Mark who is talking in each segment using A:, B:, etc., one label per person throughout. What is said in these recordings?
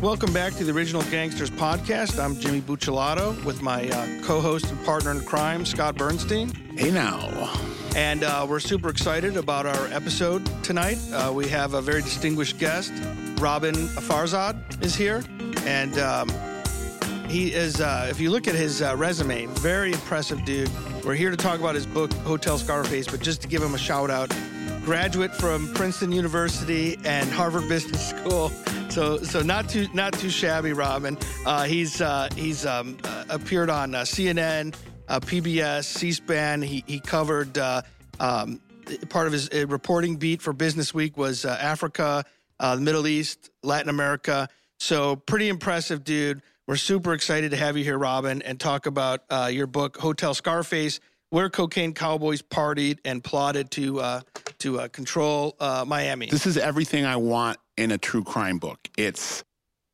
A: Welcome back to the Original Gangsters podcast. I'm Jimmy Buccellato with my uh, co-host and partner in crime, Scott Bernstein.
B: Hey now.
A: And uh, we're super excited about our episode tonight. Uh, we have a very distinguished guest. Roben Farzad is here. And um, he is, uh, if you look at his uh, resume, very impressive dude. We're here to talk about his book, Hotel Scarface, but just to give him a shout out, graduate from Princeton University and Harvard Business School. So, so not too not too shabby, Roben. Uh, he's uh, he's um, uh, appeared on uh, CNN, uh, PBS, C-SPAN. He he covered uh, um, part of his reporting beat for Business Week was Africa, the Middle East, Latin America. So pretty impressive, dude. We're super excited to have you here, Roben, and talk about your book, Hotel Scarface where cocaine cowboys partied and plotted to uh, to uh, control uh, Miami.
B: This is everything I want in a true crime book. It's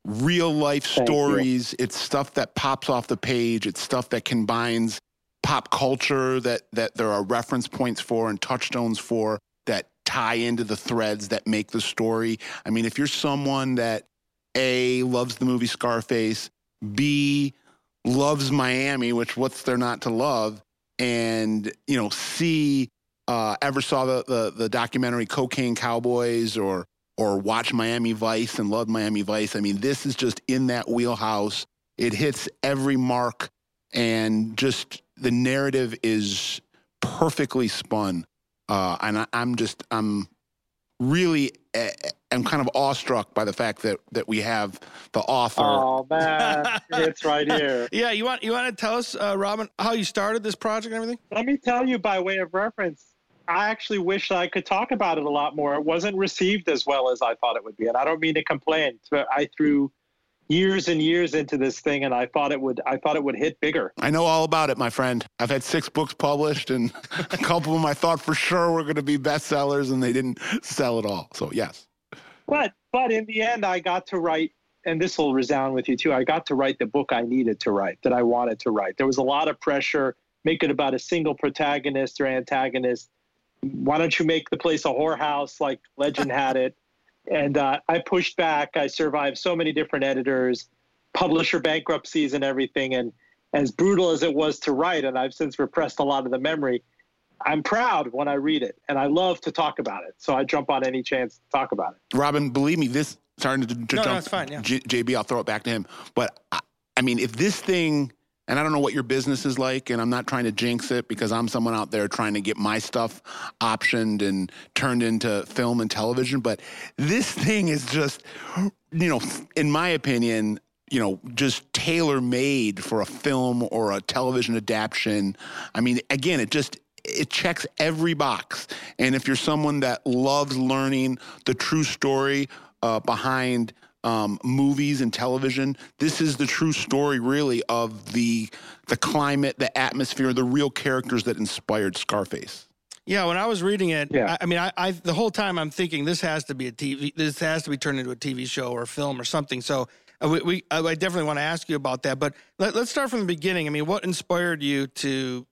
B: real life stories. It's stuff that pops off the page. It's stuff that combines pop culture that that there are reference points for and touchstones for that tie into the threads that make the story. I mean, if you're someone that a loves the movie Scarface, B loves Miami, which what's there not to love, and you know C uh, ever saw the, the, the documentary Cocaine Cowboys or or watch Miami Vice and love Miami Vice. I mean, this is just in that wheelhouse. It hits every mark, and just the narrative is perfectly spun. Uh, and I, I'm just I'm really uh, am kind of awestruck by the fact that that we have the author.
C: Oh man, it's right here.
A: yeah, you want you want to tell us, uh, Roben, how you started this project and everything?
C: Let me tell you by way of reference. I actually wish I could talk about it a lot more. It wasn't received as well as I thought it would be, and I don't mean to complain. But I threw years and years into this thing and I thought it would I thought it would hit bigger.
B: I know all about it, my friend. I've had six books published and a couple of them I thought for sure were going to be bestsellers and they didn't sell at all. So, yes.
C: But but in the end I got to write and this will resound with you too. I got to write the book I needed to write that I wanted to write. There was a lot of pressure make it about a single protagonist or antagonist. Why don't you make the place a whorehouse like legend had it? and uh, I pushed back. I survived so many different editors, publisher bankruptcies, and everything. And as brutal as it was to write, and I've since repressed a lot of the memory, I'm proud when I read it, and I love to talk about it. So I jump on any chance to talk about it.
B: Roben, believe me, this starting to, to
A: no,
B: jump.
A: No, it's fine. Yeah.
B: J- JB, I'll throw it back to him. But I, I mean, if this thing and I don't know what your business is like, and I'm not trying to jinx it because I'm someone out there trying to get my stuff optioned and turned into film and television. But this thing is just, you know, in my opinion, you know, just tailor made for a film or a television adaptation. I mean, again, it just it checks every box. And if you're someone that loves learning the true story uh, behind um, movies and television. This is the true story, really, of the the climate, the atmosphere, the real characters that inspired Scarface.
A: Yeah, when I was reading it, yeah. I, I mean, I, I, the whole time I'm thinking this has to be a TV, this has to be turned into a TV show or a film or something. So uh, we, we I definitely want to ask you about that. But let, us start from the beginning. I mean, what inspired you to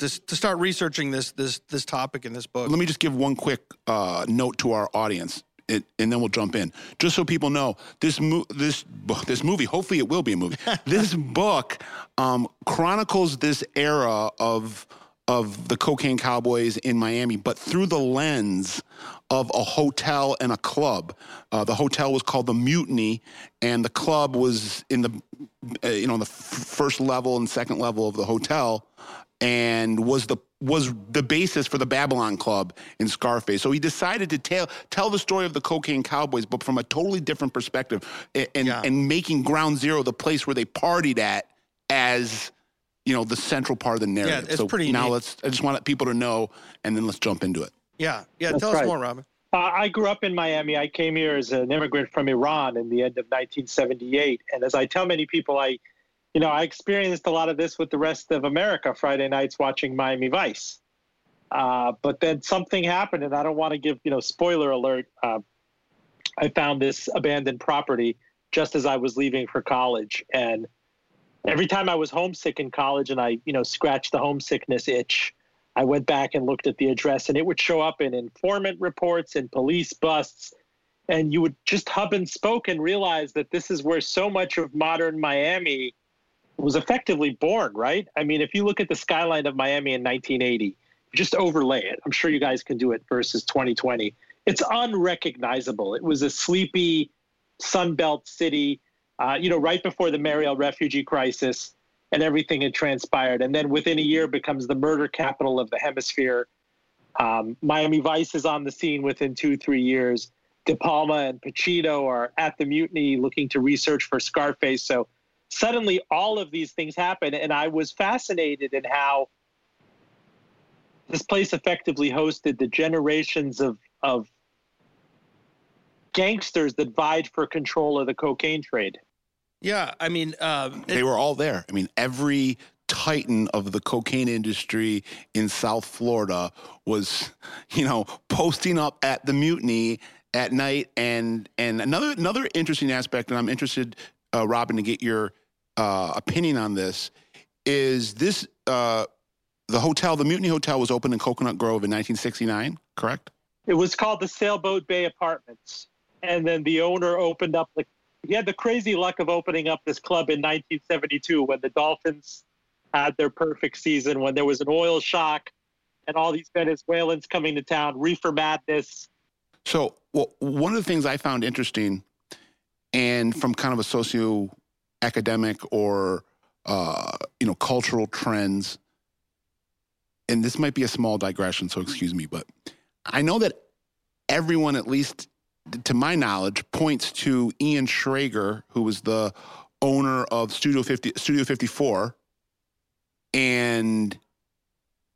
A: to, to start researching this this this topic in this book?
B: Let me just give one quick uh, note to our audience it, and then we'll jump in. Just so people know, this mo- this this movie, hopefully it will be a movie. this book um, chronicles this era of of the cocaine cowboys in Miami, but through the lens of a hotel and a club. Uh, the hotel was called the Mutiny, and the club was in the uh, you know the f- first level and second level of the hotel, and was the was the basis for the Babylon Club in Scarface. So he decided to tell tell the story of the cocaine cowboys, but from a totally different perspective, and yeah. and making Ground Zero the place where they partied at as you know the central part of the narrative.
A: Yeah, it's
B: so
A: pretty.
B: Now
A: neat.
B: let's. I just want people to know, and then let's jump into it.
A: Yeah, yeah. That's tell right. us more, Roben.
C: Uh, I grew up in Miami. I came here as an immigrant from Iran in the end of 1978, and as I tell many people, I you know, I experienced a lot of this with the rest of America Friday nights watching Miami Vice. Uh, but then something happened, and I don't want to give, you know, spoiler alert. Uh, I found this abandoned property just as I was leaving for college. And every time I was homesick in college and I, you know, scratched the homesickness itch, I went back and looked at the address, and it would show up in informant reports and police busts. and you would just hub and spoke and realize that this is where so much of modern Miami was effectively born, right? I mean, if you look at the skyline of Miami in 1980, just overlay it. I'm sure you guys can do it versus 2020. It's unrecognizable. It was a sleepy Sunbelt city, uh, you know, right before the Mariel refugee crisis and everything had transpired. And then within a year becomes the murder capital of the hemisphere. Um, Miami Vice is on the scene within two, three years. De Palma and Pacino are at the mutiny looking to research for Scarface. So suddenly all of these things happen. And I was fascinated in how this place effectively hosted the generations of, of gangsters that vied for control of the cocaine trade.
A: Yeah, I mean, um,
B: they were all there. I mean, every titan of the cocaine industry in South Florida was, you know, posting up at the mutiny at night. And and another another interesting aspect, and I'm interested, uh, Roben, to get your uh, opinion on this, is this uh, the hotel, the Mutiny Hotel, was opened in Coconut Grove in 1969, correct?
C: It was called the Sailboat Bay Apartments, and then the owner opened up the he had the crazy luck of opening up this club in 1972 when the Dolphins had their perfect season, when there was an oil shock and all these Venezuelans coming to town, reefer madness.
B: So, well, one of the things I found interesting, and from kind of a socio academic or uh, you know cultural trends, and this might be a small digression, so excuse me, but I know that everyone, at least to my knowledge, points to Ian Schrager, who was the owner of Studio 50, Studio 54. And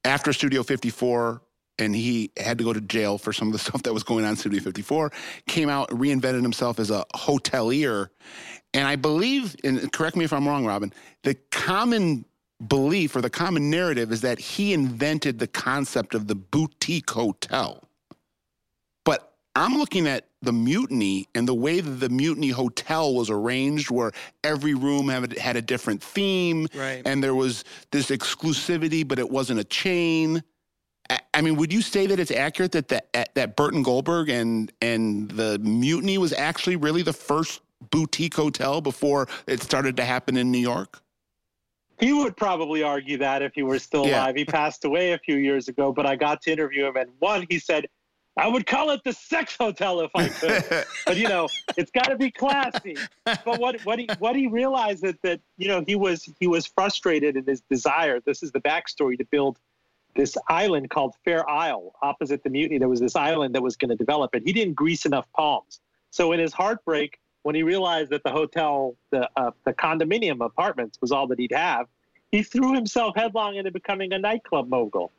B: after Studio 54, and he had to go to jail for some of the stuff that was going on in Studio 54, came out, reinvented himself as a hotelier. And I believe, and correct me if I'm wrong, Roben, the common belief or the common narrative is that he invented the concept of the boutique hotel. But I'm looking at the mutiny and the way that the mutiny hotel was arranged where every room had, had a different theme
A: right.
B: and there was this exclusivity but it wasn't a chain I mean, would you say that it's accurate that the, that Burton Goldberg and and the mutiny was actually really the first boutique hotel before it started to happen in New York?
C: He would probably argue that if he were still yeah. alive. He passed away a few years ago, but I got to interview him, and one, he said I would call it the sex hotel if I could. but you know, it's got to be classy. But what what he what he realized that that you know he was he was frustrated in his desire. This is the backstory to build this island called Fair Isle opposite the mutiny. There was this island that was going to develop, and he didn't grease enough palms. So in his heartbreak, when he realized that the hotel, the uh, the condominium apartments was all that he'd have, he threw himself headlong into becoming a nightclub mogul.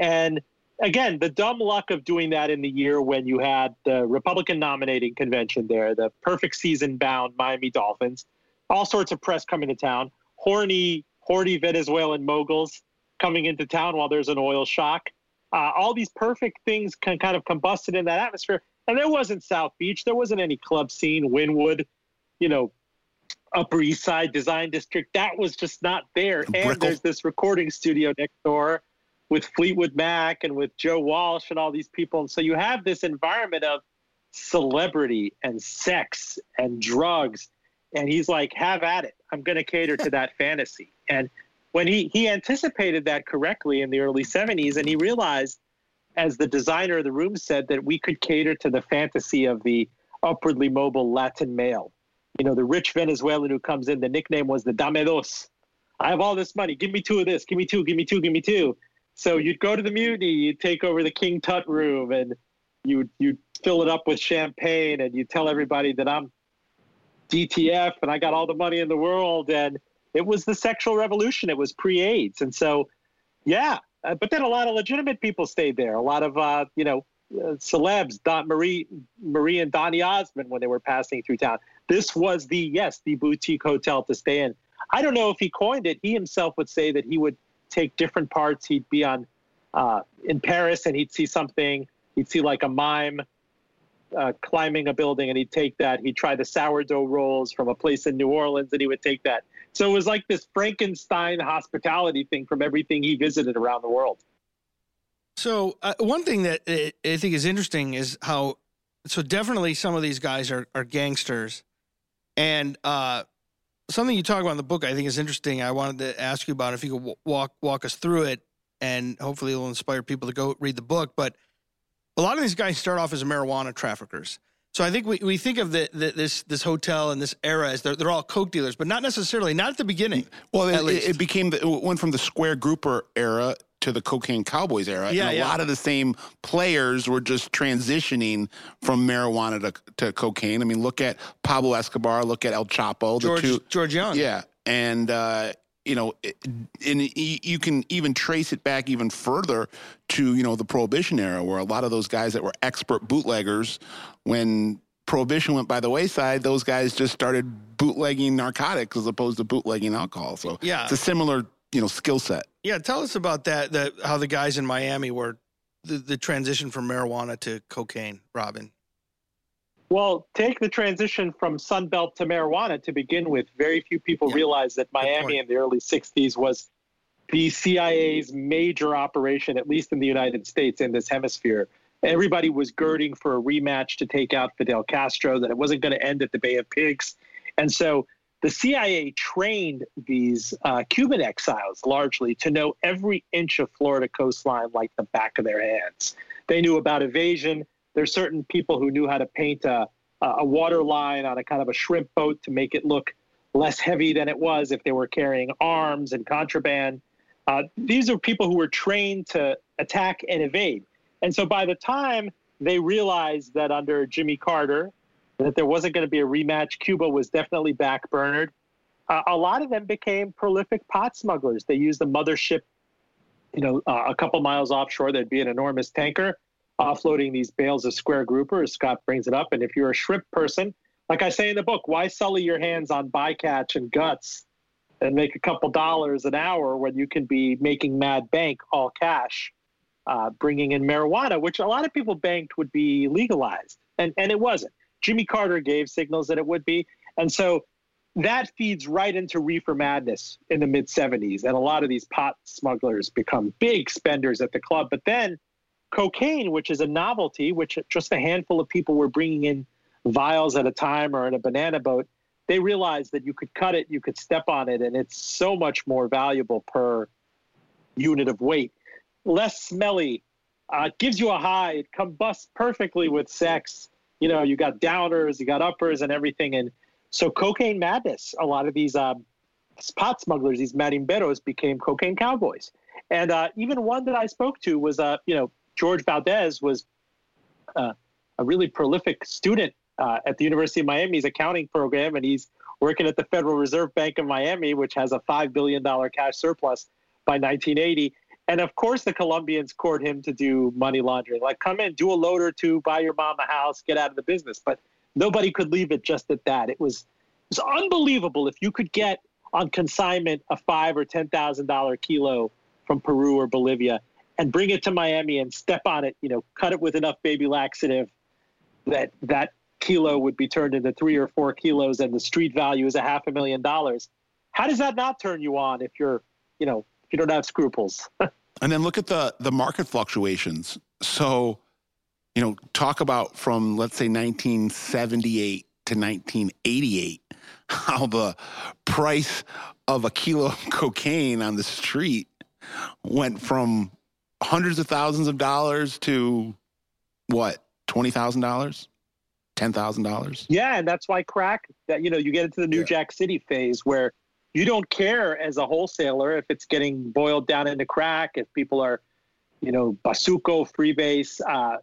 C: And again, the dumb luck of doing that in the year when you had the Republican nominating convention there, the perfect season bound Miami Dolphins, all sorts of press coming to town, horny, horny Venezuelan moguls coming into town while there's an oil shock. Uh, all these perfect things can kind of combusted in that atmosphere. And there wasn't South Beach, there wasn't any club scene, Wynwood, you know, Upper East Side Design District. That was just not there. And there's this recording studio next door with Fleetwood Mac and with Joe Walsh and all these people. And so you have this environment of celebrity and sex and drugs. And he's like, have at it. I'm going to cater to that fantasy. And when he, he anticipated that correctly in the early 70s, and he realized, as the designer of the room said, that we could cater to the fantasy of the upwardly mobile Latin male. You know, the rich Venezuelan who comes in, the nickname was the Dame Dos. I have all this money. Give me two of this. Give me two. Give me two. Give me two. So you'd go to the mutiny, you'd take over the King Tut room, and you you fill it up with champagne, and you tell everybody that I'm DTF and I got all the money in the world. And it was the sexual revolution. It was pre-AIDS, and so yeah. Uh, but then a lot of legitimate people stayed there. A lot of uh, you know uh, celebs, Don Marie Marie and Donny Osmond when they were passing through town. This was the yes, the boutique hotel to stay in. I don't know if he coined it. He himself would say that he would take different parts. He'd be on uh, in Paris and he'd see something. He'd see like a mime uh, climbing a building, and he'd take that. He'd try the sourdough rolls from a place in New Orleans, and he would take that. So it was like this Frankenstein hospitality thing from everything he visited around the world.
A: So uh, one thing that I think is interesting is how so definitely some of these guys are are gangsters, and uh, something you talk about in the book I think is interesting. I wanted to ask you about if you could walk walk us through it, and hopefully it'll inspire people to go read the book. But a lot of these guys start off as marijuana traffickers. So I think we, we think of the, the, this this hotel and this era as they're, they're all coke dealers, but not necessarily. Not at the beginning.
B: Well, it, it, became the, it went from the square grouper era to the cocaine cowboys era.
A: Yeah,
B: and a
A: yeah.
B: lot of the same players were just transitioning from marijuana to, to cocaine. I mean, look at Pablo Escobar, look at El Chapo,
A: George
B: the two.
A: George Jung.
B: Yeah, and uh, you know, eh, and you can even trace it back even further to you know the Prohibition era, where a lot of those guys that were expert bootleggers, when Prohibition went by the wayside, those guys just started bootlegging narcotics as opposed to bootlegging alcohol. So
A: Yeah.
B: it's a similar you know skill set.
A: Yeah, tell us about that. The how the guys in Miami were the, the transition from marijuana to cocaine. Roben.
C: Well, take the transition from Sunbelt to marijuana to begin with. Very few people
A: Yeah.
C: realize that Miami in the early 60s was the CIA's major operation, at least in the United States, in this hemisphere. Everybody was girding for a rematch to take out Fidel Castro, that it wasn't going to end at the Bay of Pigs. And so the CIA trained these uh, Cuban exiles largely to know every inch of Florida coastline like the back of their hands. They knew about evasion. There's certain people who knew how to paint a, a water line on a kind of a shrimp boat to make it look less heavy than it was if they were carrying arms and contraband. Uh, these are people who were trained to attack and evade. And so by the time they realized that under Jimmy Carter, that there wasn't going to be a rematch, Cuba was definitely backburnered. Uh, a lot of them became prolific pot smugglers. They used the mothership, you know, uh, a couple miles offshore. There'd be an enormous tanker offloading these bales of square grouper, as Scott brings it up. And if you're a shrimp person, like I say in the book, why sully your hands on bycatch and guts and make a couple dollars an hour when you can be making mad bank all cash, uh, bringing in marijuana, which a lot of people banked would be legalized, and and it wasn't. Jimmy Carter gave signals that it would be, and so that feeds right into reefer madness in the mid 70s, and a lot of these pot smugglers become big spenders at the club. But then cocaine, which is a novelty, which just a handful of people were bringing in vials at a time or in a banana boat, they realized that you could cut it, you could step on it, and it's so much more valuable per unit of weight. Less smelly, uh, gives you a high, it combusts perfectly with sex. You know, you got downers, you got uppers, and everything. And so, cocaine madness, a lot of these um, pot smugglers, these marimberos, became cocaine cowboys. And uh, even one that I spoke to was, uh, you know, George Valdez was uh, a really prolific student uh, at the University of Miami's accounting program, and he's working at the Federal Reserve Bank of Miami, which has a $5 billion cash surplus by 1980. And of course, the Colombians court him to do money laundering. Like, come in, do a load or two, buy your mom a house, get out of the business. But nobody could leave it just at that. It was, it was unbelievable if you could get on consignment a five or ten thousand dollar kilo from Peru or Bolivia and bring it to Miami and step on it, you know, cut it with enough baby laxative that that kilo would be turned into three or four kilos and the street value is a half a million dollars. How does that not turn you on if you're, you know, if you don't have scruples?
B: And then look at the the market fluctuations. So, you know, talk about from let's say 1978 to 1988, how the price of a kilo of cocaine on the street went from hundreds of thousands of dollars to what twenty thousand dollars, ten thousand dollars.
C: Yeah, and that's why crack that you know you get into the New
B: Yeah.
C: Jack City phase where you don't care as a wholesaler if it's getting boiled down into crack, if people are, you know, basuco freebase. Uh,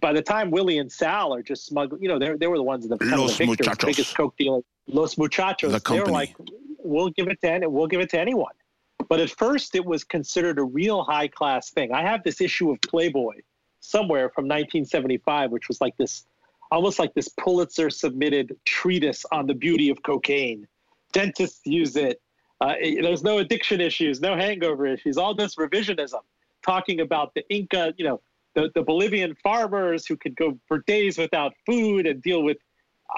C: by the time Willie and Sal are just smuggling, you know, they they were the ones that kind of
B: Los
C: the victors,
B: muchachos.
C: biggest coke dealer. Los muchachos.
B: The
C: they were
B: company.
C: like, we'll give it to any, we'll give it to anyone. But at first, it was considered a real high class thing. I have this issue of Playboy somewhere from 1975, which was like this, almost like this Pulitzer submitted treatise on the beauty of cocaine. Dentists use it. Uh, it- there's no addiction issues, no hangover issues, all this revisionism, talking about the Inca, you know, the, the Bolivian farmers who could go for days without food and deal with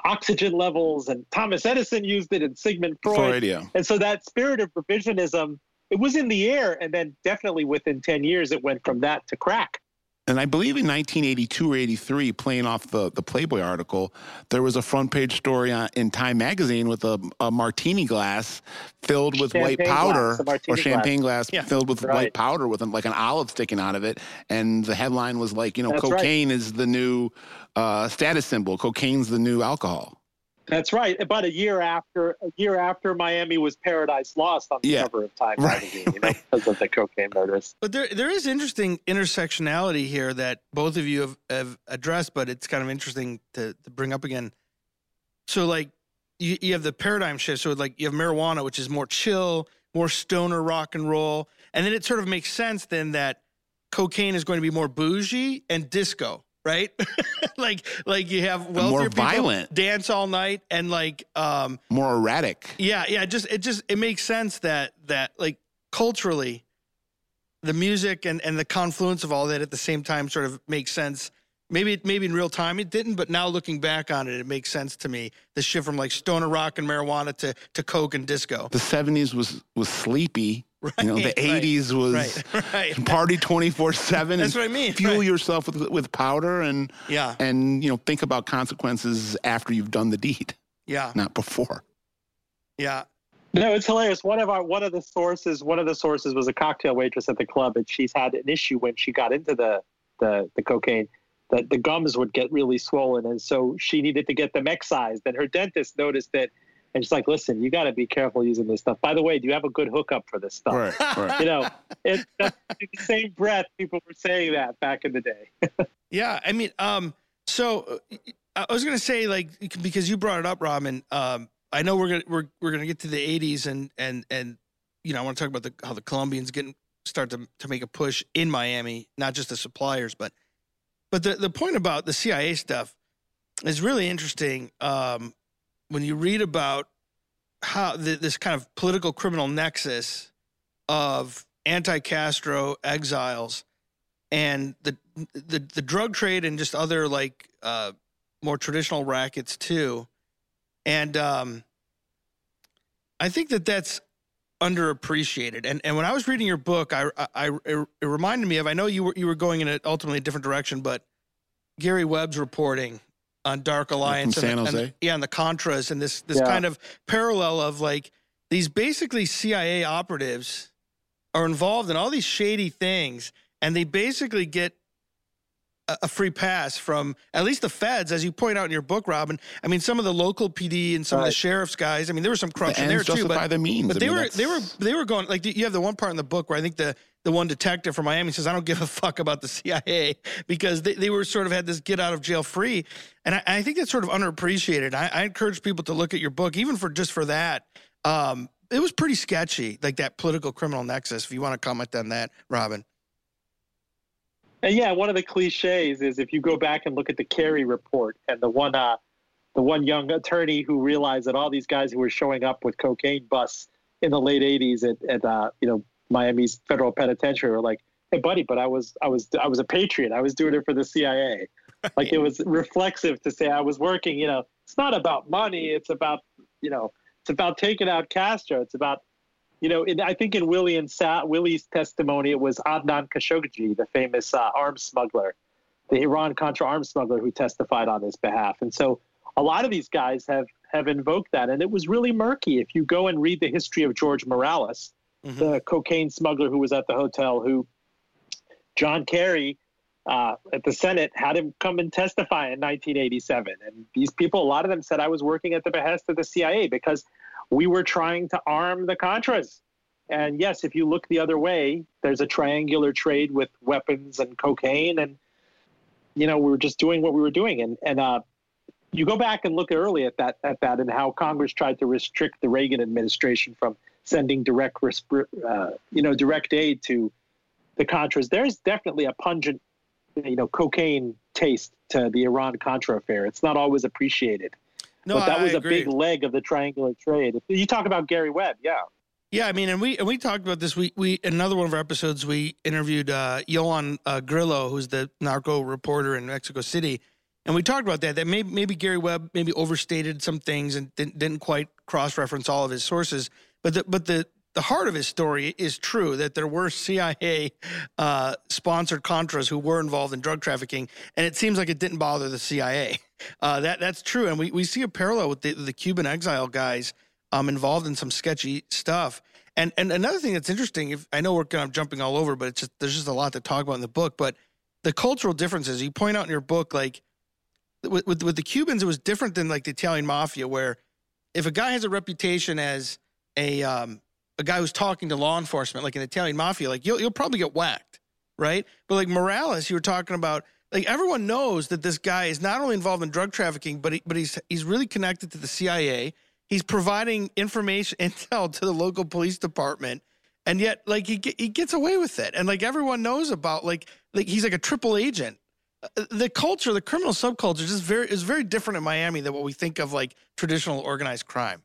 C: oxygen levels. And Thomas Edison used it and Sigmund Freud.
B: Freud, yeah.
C: And so that spirit of revisionism, it was in the air. And then definitely within 10 years, it went from that to crack.
B: And I believe in 1982 or 83, playing off the, the Playboy article, there was a front page story on, in Time magazine with a, a martini glass filled with
C: Champagne
B: white powder
C: glass,
B: or champagne glass,
A: Yeah.
B: filled with
C: Right.
B: white powder with like an olive sticking out of it. And the headline was like, you know,
C: That's right.
B: cocaine is the new uh, status symbol. Cocaine's the new alcohol.
C: That's right. About a year after a year after Miami was Paradise Lost on the
B: Yeah.
C: cover of Time
B: Right,
C: magazine, you know, because of the cocaine murders.
A: But there there is interesting intersectionality here that both of you have, have addressed, but it's kind of interesting to, to bring up again. So like you, you have the paradigm shift. So like you have marijuana, which is more chill, more stoner rock and roll. And then it sort of makes sense then that cocaine is going to be more bougie and disco, right? like like you have wealthier
B: more
A: people
B: violent.
A: dance all night and like um
B: More erratic.
A: yeah, yeah. Just it just it makes sense that that like culturally, the music and and the confluence of all that at the same time sort of makes sense. Maybe it maybe in real time it didn't, but now looking back on it, it makes sense to me. The shift from like stoner rock and marijuana to to coke and disco.
B: The 70s was was sleepy. You know, the
A: Right, right,
B: 80s was
A: Right, right.
B: party 24 7
A: That's what I mean.
B: fuel
A: right.
B: yourself with with powder and
A: Yeah,
B: and you know think about consequences after you've done the deed
A: yeah,
B: not before
A: yeah.
C: No, it's hilarious. One of our one of the sources one of the sources was a cocktail waitress at the club, and she's had an issue when she got into the the, the cocaine that the gums would get really swollen, and so she needed to get them excised. And her dentist noticed it, and she's like, "Listen, you got to be careful using this stuff. By the way, do you have a good hookup for this stuff?"
B: right right
C: You know, it, in the same breath, people were saying that back in the day.
A: Yeah, I mean, um, so uh, I was gonna say like because you brought it up, Roben. Um, I know we're gonna we're we're gonna get to the '80s and and and you know I want to talk about the how the Colombians getting start to to make a push in Miami, not just the suppliers, but but the the point about the CIA stuff is really interesting. Um, when you read about how this kind of political criminal nexus of anti-Castro exiles and the the the drug trade and just other like uh, more traditional rackets too, and um, I think that that's underappreciated. And and when I was reading your book, I, I, I it reminded me of I know you were you were going in a ultimately a different direction, but Gary Webb's reporting on Dark Alliance
B: San
A: and, the- and yeah, and the Contras and this this
C: Yeah.
A: kind of parallel of like these basically CIA operatives are involved in all these shady things, and they basically get a, free pass from at least the feds, as you point out in your book, Roben. I mean, some of the local PD and some of the sheriff's guys. I mean, there was some
B: the
A: corruption there too, but
B: the means
A: but
B: I
A: they
B: mean,
A: were
B: that's-
A: they were they were going like you have the one part in the book where I think the the one detective from Miami says I don't give a fuck about the CIA because they, they were sort of had this get out of jail free, and I, I think that's sort of underappreciated. I, I encourage people to look at your book even for just for that. Um, it was pretty sketchy, like that political criminal nexus. If you want to comment on that, Roben.
C: And yeah, one of the cliches is if you go back and look at the Kerry report and the one uh, the one young attorney who realized that all these guys who were showing up with cocaine busts in the late '80s at, at uh, you know Miami's federal penitentiary were like, "Hey, buddy, but I was I was I was a patriot. I was doing it for the CIA." Like it was reflexive to say I was working. You know, it's not about money. It's about you know, it's about taking out Castro. It's about you know, in, I think in Willie and Sa- Willie's testimony, it was Adnan Khashoggi, the famous uh, arms smuggler, the Iran Contra arms smuggler, who testified on his behalf. And so, a lot of these guys have have invoked that, and it was really murky. If you go and read the history of George Morales,
A: Mhm.
C: the cocaine smuggler who was at the hotel, who John Kerry uh, at the Senate had him come and testify in 1987, and these people, a lot of them said I was working at the behest of the CIA because we were trying to arm the Contras. And yes, if you look the other way, there's a triangular trade with weapons and cocaine, and you know we were just doing what we were doing. And and uh, you go back and look early at that at that and how Congress tried to restrict the Reagan administration from sending direct uh, you know direct aid to the Contras. There's definitely a pungent you know cocaine taste to the Iran Contra affair. It's not always appreciated
A: No,
C: but that
A: I
C: was a
A: agree.
C: big leg of the triangular trade. You talk about Gary Webb, yeah.
A: Yeah, I mean, and we and we talked about this. We we in another one of our episodes we interviewed uh, uh, Grillo, who's the narco reporter in Mexico City, and we talked about that. That maybe maybe Gary Webb maybe overstated some things and didn't, didn't quite cross reference all of his sources. But the but the the heart of his story is true that there were CIA uh, sponsored Contras who were involved in drug trafficking, and it seems like it didn't bother the CIA. Uh, that that's true, and we, we see a parallel with the, the Cuban exile guys um, involved in some sketchy stuff. And and another thing that's interesting, if I know we're kind of jumping all over, but it's just there's just a lot to talk about in the book. But the cultural differences you point out in your book, like with, with, with the Cubans, it was different than like the Italian mafia, where if a guy has a reputation as a um, a guy who's talking to law enforcement, like an Italian mafia, like you'll you'll probably get whacked, right? But like Morales, you were talking about, like everyone knows that this guy is not only involved in drug trafficking, but he, but he's he's really connected to the CIA. He's providing information intel to the local police department, and yet like he he gets away with it, and like everyone knows about like like he's like a triple agent. Uh, the culture, the criminal subculture, is very is very different in Miami than what we think of like traditional organized crime.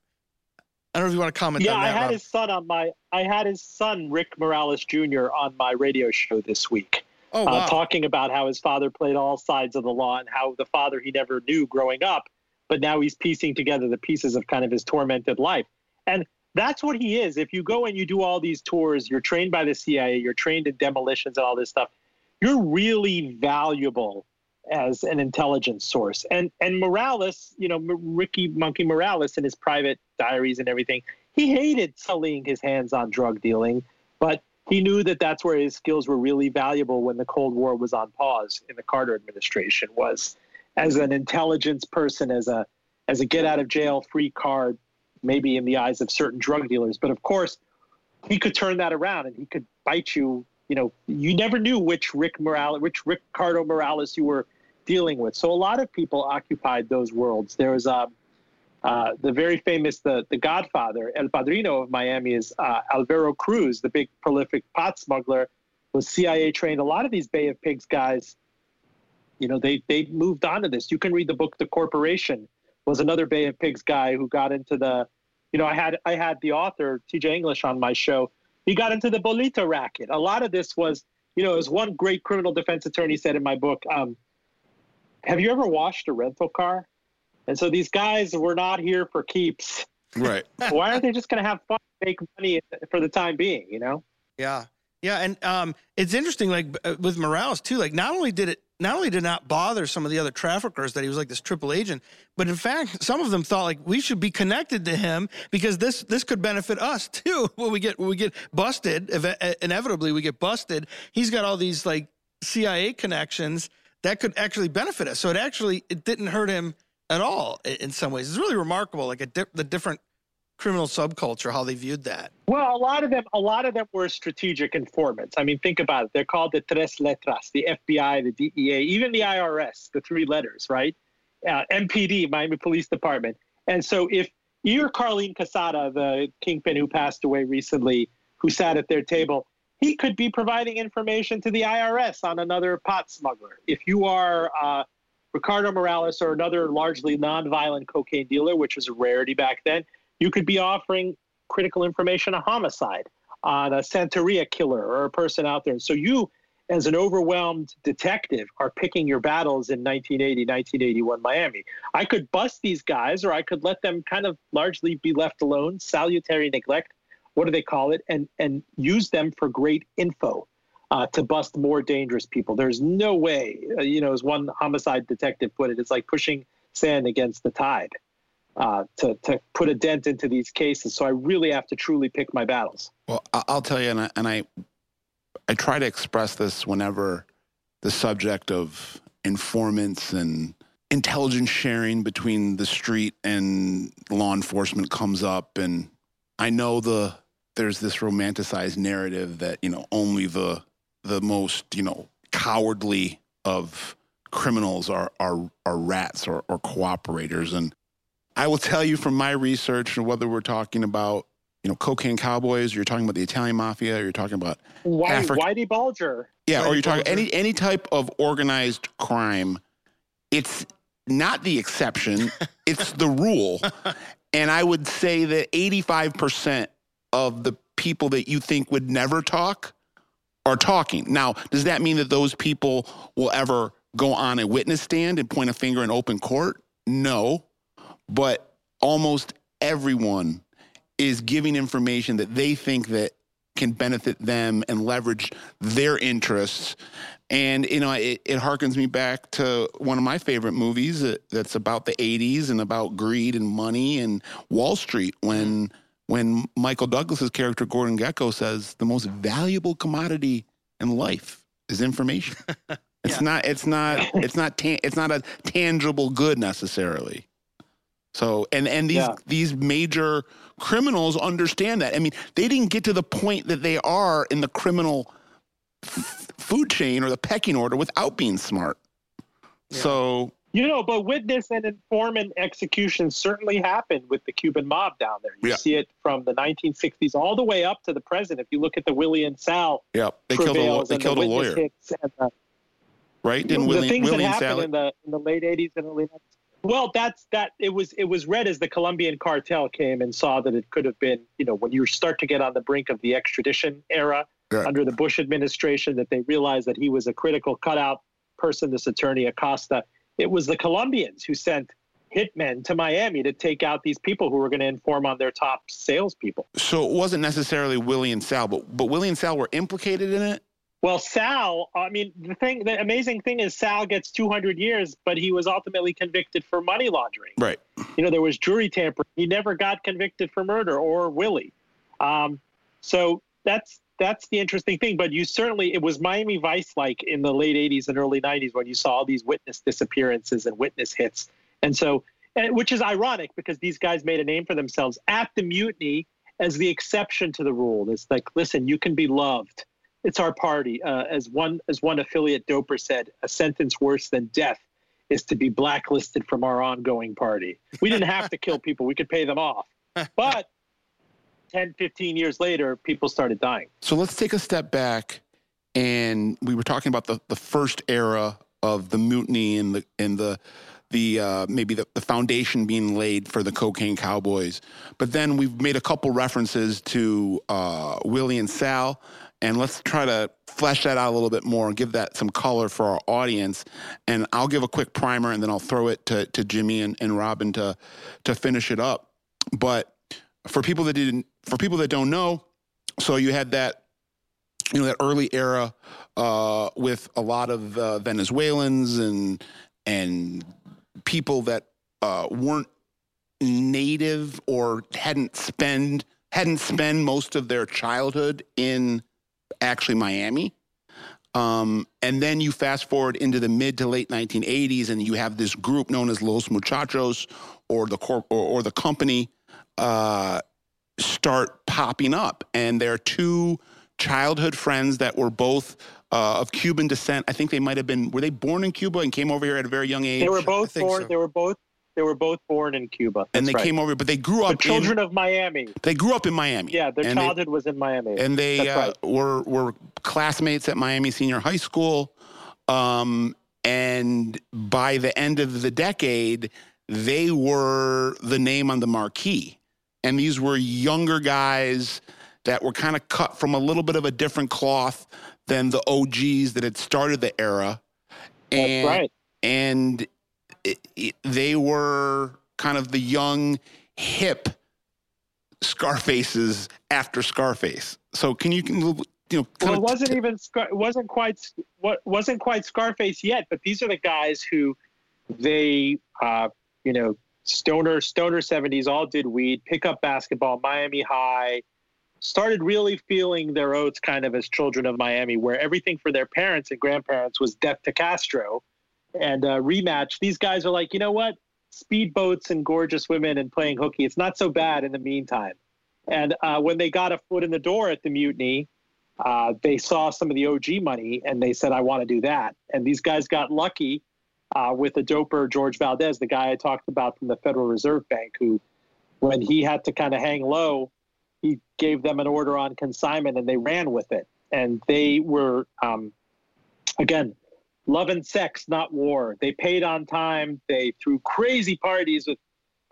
A: I don't know if you want to comment.
C: Yeah,
A: I
C: had
A: Rob.
C: his son on my. I had his son Rick Morales Jr. on my radio show this week.
A: Oh, wow.
C: uh, talking about how his father played all sides of the law and how the father he never knew growing up, but now he's piecing together the pieces of kind of his tormented life. And that's what he is. If you go and you do all these tours, you're trained by the CIA, you're trained in demolitions and all this stuff. You're really valuable as an intelligence source. And and Morales, you know, Ricky Monkey Morales in his private diaries and everything, he hated sullying his hands on drug dealing, but he knew that that's where his skills were really valuable when the Cold War was on pause in the Carter administration was as an intelligence person, as a as a get out of jail free card, maybe in the eyes of certain drug dealers. But of course, he could turn that around and he could bite you. You know, you never knew which Rick Morales, which Ricardo Morales you were dealing with. So a lot of people occupied those worlds. There was um, uh, the very famous, the the Godfather, El Padrino of Miami is uh, Alvaro Cruz, the big prolific pot smuggler, was CIA trained. A lot of these Bay of Pigs guys, you know, they they moved on to this. You can read the book The Corporation. Was another Bay of Pigs guy who got into the, you know, I had I had the author T.J. English on my show. He got into the Bolita racket. A lot of this was, you know, as one great criminal defense attorney said in my book. Um, have you ever washed a rental car? And so these guys were not here for keeps.
B: Right.
C: Why aren't they just going to have fun, make money for the time being? You know?
A: Yeah, yeah, and um, it's interesting, like uh, with Morales too. Like, not only did it, not only did not bother some of the other traffickers that he was like this triple agent, but in fact, some of them thought like we should be connected to him because this this could benefit us too. When we get when we get busted, inevitably we get busted. He's got all these like CIA connections that could actually benefit us. So it actually it didn't hurt him at all in some ways. It's really remarkable, like di- the different criminal subculture how they viewed that.
C: Well, a lot of them, a lot of them were strategic informants. I mean, think about it. They're called the tres letras, the FBI, the DEA, even the IRS, the three letters, right? Uh, MPD, Miami Police Department. And so if you're Carlene Casada, the kingpin who passed away recently, who sat at their table, he could be providing information to the IRS on another pot smuggler. If you are uh, Ricardo Morales or another largely nonviolent cocaine dealer, which was a rarity back then, you could be offering critical information on a homicide, on a Santeria killer or a person out there. So you, as an overwhelmed detective, are picking your battles in 1980, 1981 Miami. I could bust these guys or I could let them kind of largely be left alone, salutary neglect what do they call it, and and use them for great info uh, to bust more dangerous people. There's no way, uh, you know, as one homicide detective put it, it's like pushing sand against the tide uh, to to put a dent into these cases. So I really have to truly pick my battles.
B: Well, I'll tell you, and I, and I I try to express this whenever the subject of informants and intelligence sharing between the street and law enforcement comes up and I know the there's this romanticized narrative that you know only the the most you know cowardly of criminals are are are rats or, or cooperators and I will tell you from my research and whether we're talking about you know cocaine cowboys, you're talking about the Italian mafia, you're talking about
C: Whitey, Afri- Whitey Bulger,
B: yeah,
C: Whitey
B: or you're talking Bulger. any any type of organized crime. It's not the exception; it's the rule. And I would say that 85% of the people that you think would never talk are talking. Now, does that mean that those people will ever go on a witness stand and point a finger in open court? No. But almost everyone is giving information that they think that can benefit them and leverage their interests. And you know, it, it harkens me back to one of my favorite movies that, that's about the '80s and about greed and money and Wall Street. When mm-hmm. When Michael Douglas's character Gordon Gekko says the most valuable commodity in life is information. It's yeah. not. It's not. It's not. Ta- it's not a tangible good necessarily. So and and these yeah. these major criminals understand that. I mean, they didn't get to the point that they are in the criminal f- food chain or the pecking order without being smart. Yeah. So
C: you know, but witness and informant execution certainly happened with the Cuban mob down there. You yeah. see it from the 1960s all the way up to the present. If you look at the Willie and Sal,
B: yeah, they killed a, they killed the a lawyer, the, right? Didn't
C: the
B: Willie,
C: things
B: Willie
C: that happened in the in the late 80s and early 90s. Well, that's that. It was it was read as the Colombian cartel came and saw that it could have been, you know, when you start to get on the brink of the extradition era right. under the Bush administration, that they realized that he was a critical cutout person. This attorney Acosta it was the Colombians who sent hitmen to Miami to take out these people who were going to inform on their top salespeople.
B: So it wasn't necessarily Willie and Sal, but but Willie and Sal were implicated in it.
C: Well, Sal, I mean, the thing, the amazing thing is Sal gets 200 years, but he was ultimately convicted for money laundering.
B: Right.
C: You know, there was jury tampering. He never got convicted for murder or Willie. Um, so that's that's the interesting thing. But you certainly, it was Miami Vice like in the late 80s and early 90s when you saw all these witness disappearances and witness hits. And so, which is ironic because these guys made a name for themselves at the mutiny as the exception to the rule. It's like, listen, you can be loved. It's our party. Uh, as one as one affiliate doper said, a sentence worse than death is to be blacklisted from our ongoing party. We didn't have to kill people; we could pay them off. But 10, 15 years later, people started dying.
B: So let's take a step back. And we were talking about the, the first era of the mutiny and the and the the uh, maybe the, the foundation being laid for the cocaine cowboys. But then we've made a couple references to uh, Willie and Sal, and let's try to flesh that out a little bit more and give that some color for our audience. And I'll give a quick primer, and then I'll throw it to, to Jimmy and, and Roben to to finish it up. But for people that didn't, for people that don't know, so you had that, you know, that early era uh, with a lot of uh, Venezuelans and and people that uh, weren't native or hadn't spend hadn't spent most of their childhood in actually Miami. Um, and then you fast forward into the mid to late 1980s, and you have this group known as Los Muchachos, or the corp, or, or the company, uh, start popping up. And there are two childhood friends that were both uh, of Cuban descent. I think they might have been were they born in Cuba and came over here at a very young age.
C: They were both born. So. They were both. They were both born in Cuba. That's
B: and they
C: right.
B: came over, but they grew up. The
C: children
B: in,
C: of Miami.
B: They grew up in Miami.
C: Yeah, their childhood
B: they,
C: was in Miami.
B: And they uh,
C: right.
B: were were classmates at Miami Senior High School. Um, and by the end of the decade, they were the name on the marquee. And these were younger guys that were kind of cut from a little bit of a different cloth than the OGs that had started the era.
C: And, That's right.
B: And it, it, they were kind of the young, hip Scarfaces after Scarface. So can you can you know?
C: Well, it wasn't t- even it wasn't quite what wasn't quite Scarface yet, but these are the guys who they uh, you know stoner stoner 70s all did weed pick up basketball miami high started really feeling their oats kind of as children of miami where everything for their parents and grandparents was death to castro. And uh, rematch these guys are like you know what? Speedboats and gorgeous women and playing hooky it's not so bad in the meantime. And uh, when they got a foot in the door at the mutiny uh, they saw some of the og money and they said i want to do that. And these guys got lucky uh, with the doper George Valdez, the guy I talked about from the Federal Reserve Bank, who, when he had to kind of hang low, he gave them an order on consignment and they ran with it. And they were, um, again, love and sex, not war. They paid on time. They threw crazy parties with,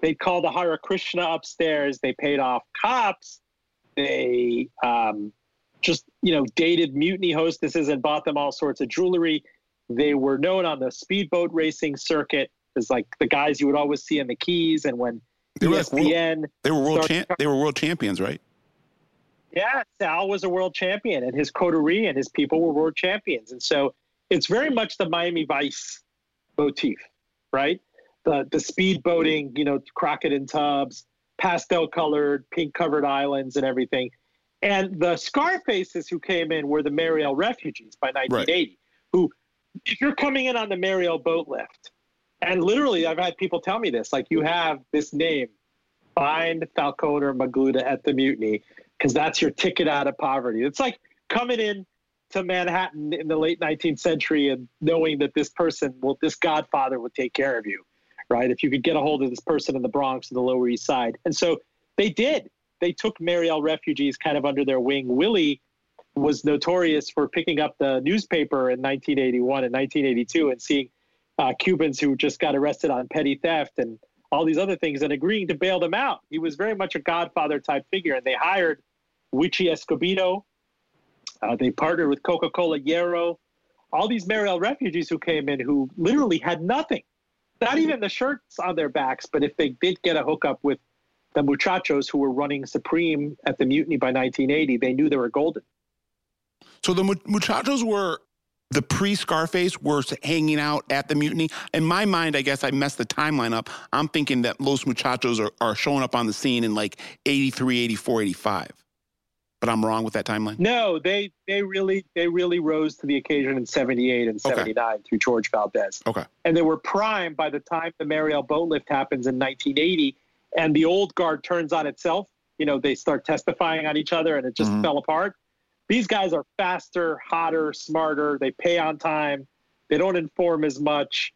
C: they called the Hare Krishna upstairs. They paid off cops. They um, just, you know, dated mutiny hostesses and bought them all sorts of jewelry they were known on the speedboat racing circuit as like the guys you would always see in the Keys. And when
B: They were like
C: ESPN.
B: world, they were world champ, they were world champions, right?
C: Yeah, Sal was a world champion, and his coterie and his people were world champions, and so it's very much the Miami Vice motif, right? The the speed boating, you know, Crockett and Tubbs, pastel colored, pink covered islands, and everything. And the Scarfaces who came in were the Mariel refugees by 1980, right. If you're coming in on the Mariel boat lift, and literally I've had people tell me this, like you have this name, find Falcon or Magluta at the mutiny, because that's your ticket out of poverty. It's like coming in to Manhattan in the late 19th century and knowing that this person, well, this godfather would take care of you, right? If you could get a hold of this person in the Bronx or the Lower East Side. And so they did they took Mariel refugees kind of under their wing. Willie was notorious for picking up the newspaper in 1981 and 1982 and seeing uh, Cubans who just got arrested on petty theft and all these other things and agreeing to bail them out. He was very much a godfather type figure, and they hired Wichi Escobedo. Uh, they partnered with Coca Cola Hierro. All these Mariel refugees who came in who literally had nothing, not even the shirts on their backs, but if they did get a hookup with the muchachos who were running supreme at the mutiny by 1980, they knew they were golden.
B: So the muchachos were the pre Scarface were hanging out at the mutiny. In my mind, I guess I messed the timeline up. I'm thinking that Los Muchachos are, are showing up on the scene in like 83, 84, 85. But I'm wrong with that timeline.
C: No, they they really they really rose to the occasion in 78 and 79 okay. through George Valdez.
B: Okay.
C: And they were prime by the time the Mariel boat lift happens in 1980 and the old guard turns on itself. You know, they start testifying on each other and it just mm-hmm. fell apart. These guys are faster, hotter, smarter. They pay on time. They don't inform as much.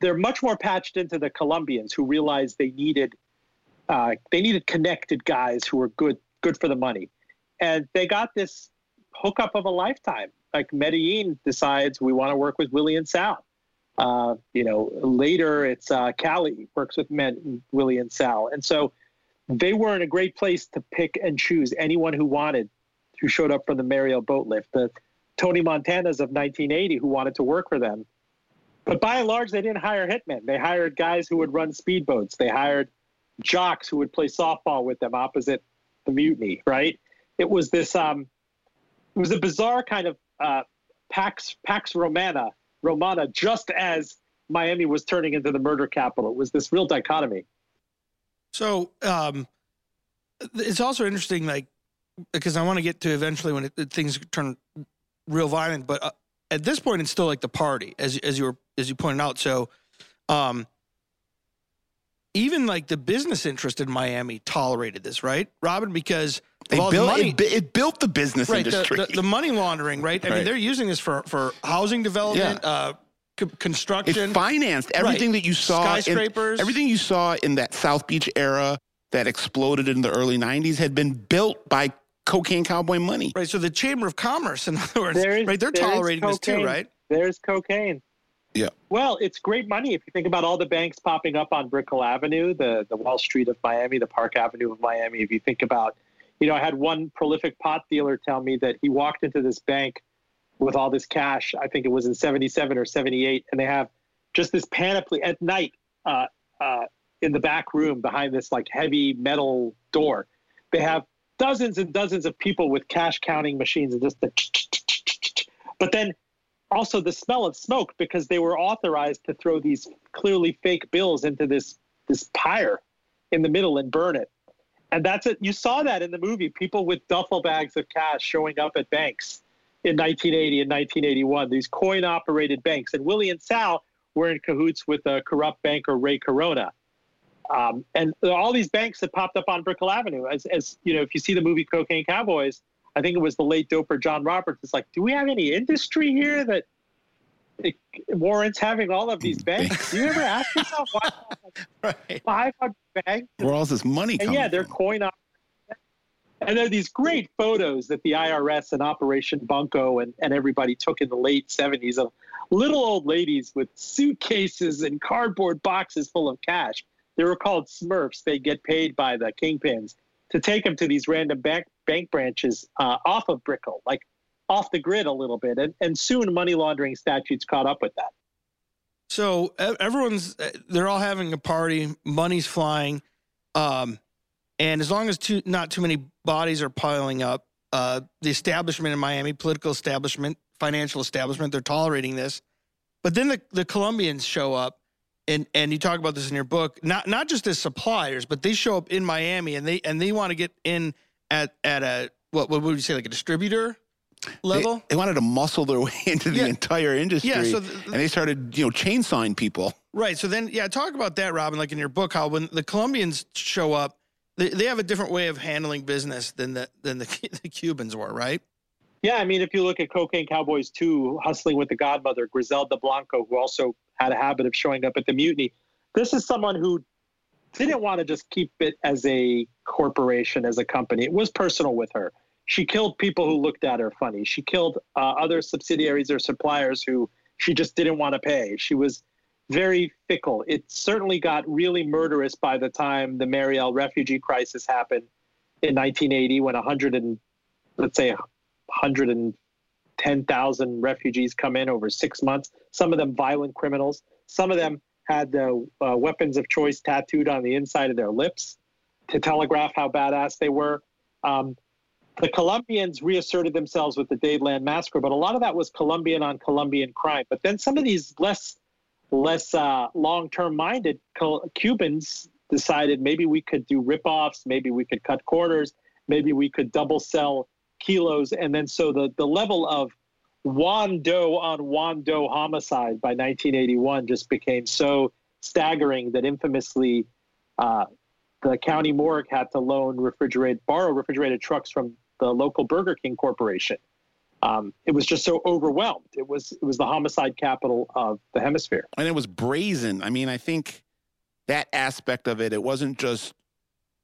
C: They're much more patched into the Colombians who realized they needed uh, they needed connected guys who were good good for the money, and they got this hookup of a lifetime. Like Medellin decides we want to work with Willie and Sal. Uh, you know, later it's uh, Cali works with men, Willie and Sal. And so they were in a great place to pick and choose anyone who wanted, who showed up for the Mariel boat lift. The Tony Montanas of 1980 who wanted to work for them. But by and large, they didn't hire hitmen. They hired guys who would run speedboats. They hired jocks who would play softball with them opposite the mutiny, right? It was this, um, it was a bizarre kind of uh, Pax, Pax Romana Romana just as Miami was turning into the murder capital. It was this real dichotomy.
A: So um, it's also interesting, like, because I want to get to eventually when it, things turn real violent, but uh, at this point, it's still like the party, as as you were as you pointed out. So, um, even like the business interest in Miami tolerated this, right, Roben? Because
B: they built the money, it, it, built the business
A: right,
B: industry.
A: The, the, the, money laundering, right? I right. mean, they're using this for for housing development, yeah. uh, construction.
B: It financed everything right. that you saw.
A: Skyscrapers.
B: In, everything you saw in that South Beach era that exploded in the early '90s had been built by cocaine cowboy money.
A: Right. So the Chamber of Commerce, in other words, is, right? They're tolerating this too, right?
C: There's cocaine.
B: Yeah.
C: Well, it's great money if you think about all the banks popping up on Brickell Avenue, the the Wall Street of Miami, the Park Avenue of Miami. If you think about, you know, I had one prolific pot dealer tell me that he walked into this bank with all this cash. I think it was in '77 or '78, and they have just this panoply at night uh, uh, in the back room behind this like heavy metal door. They have dozens and dozens of people with cash counting machines and just the. But then also the smell of smoke because they were authorized to throw these clearly fake bills into this this pyre in the middle and burn it. And that's it. You saw that in the movie. People with duffel bags of cash showing up at banks in 1980 and 1981. These coin operated banks. And Willie and Sal were in cahoots with a corrupt banker Ray Corona. Um, and all these banks that popped up on Brickell Avenue. As, as you know, if you see the movie Cocaine Cowboys, I think it was the late doper John Roberts. It's like, do we have any industry here that it warrants having all of these banks? do you ever ask yourself why right. 500 banks?
B: Where all this money
C: and yeah, they're from? coin up. And there are these great photos that the IRS and Operation Bunko and, and everybody took in the late 70s of little old ladies with suitcases and cardboard boxes full of cash. They were called Smurfs. They get paid by the kingpins to take them to these random bank bank branches uh, off of Brickell, like off the grid a little bit, and and soon money laundering statutes caught up with that.
A: So everyone's they're all having a party, money's flying. Um, and as long as too, not too many bodies are piling up, uh, the establishment in Miami, political establishment, financial establishment, they're tolerating this. But then the, the Colombians show up, and and you talk about this in your book, not not just as suppliers, but they show up in Miami and they and they want to get in at at a what what would you say like a distributor level?
B: They, they wanted to muscle their way into the
A: Yeah.
B: entire industry,
A: Yeah, so
B: and they started you know chainsawing people.
A: Right. So then, yeah, talk about that, Roben. Like in your book, how when the Colombians show up, they, they have a different way of handling business than the than the, the Cubans were, right?
C: Yeah, I mean, if you look at Cocaine Cowboys 2, Hustling with the Godmother, Griselda Blanco, who also had a habit of showing up at the mutiny, this is someone who didn't want to just keep it as a corporation, as a company. It was personal with her. She killed people who looked at her funny. She killed uh, other subsidiaries or suppliers who she just didn't want to pay. She was very fickle. It certainly got really murderous by the time the Mariel refugee crisis happened in 1980 when 100 and let's say 110,000 refugees come in over six months. Some of them violent criminals. Some of them had the uh, weapons of choice tattooed on the inside of their lips to telegraph how badass they were. Um, the Colombians reasserted themselves with the Dadeland massacre, but a lot of that was Colombian on Colombian crime. But then some of these less less uh, long-term minded Col- Cubans decided maybe we could do rip-offs, maybe we could cut corners, maybe we could double sell kilos, and then so the the level of Wando on Wando homicide by 1981 just became so staggering that infamously uh, the county morgue had to loan refrigerated, borrow refrigerated trucks from the local Burger King corporation. Um, it was just so overwhelmed. It was it was the homicide capital of the hemisphere.
B: and it was brazen. I mean, I think that aspect of it, it wasn't just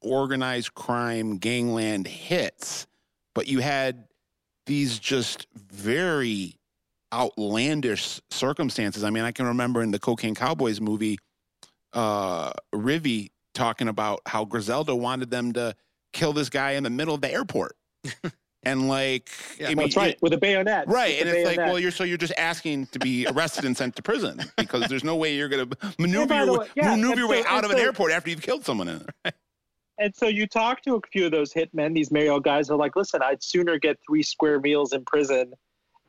B: organized crime, gangland hits, but you had these just very outlandish circumstances. I mean, I can remember in the Cocaine Cowboys movie, uh, Rivi talking about how Griselda wanted them to kill this guy in the middle of the airport. and like,
A: Yeah,
B: I mean,
C: That's right, with a bayonet.
B: Right,
C: With
B: and
C: a
B: it's like, well, you're so you're just asking to be arrested and sent to prison because there's no way you're going to maneuver
C: by
B: your way,
C: way, yeah,
B: maneuver
C: and
B: your way out
C: and
B: of an airport after you've killed someone in it.
C: And so you talk to a few of those hitmen, these Mariel guys are like, listen, I'd sooner get three square meals in prison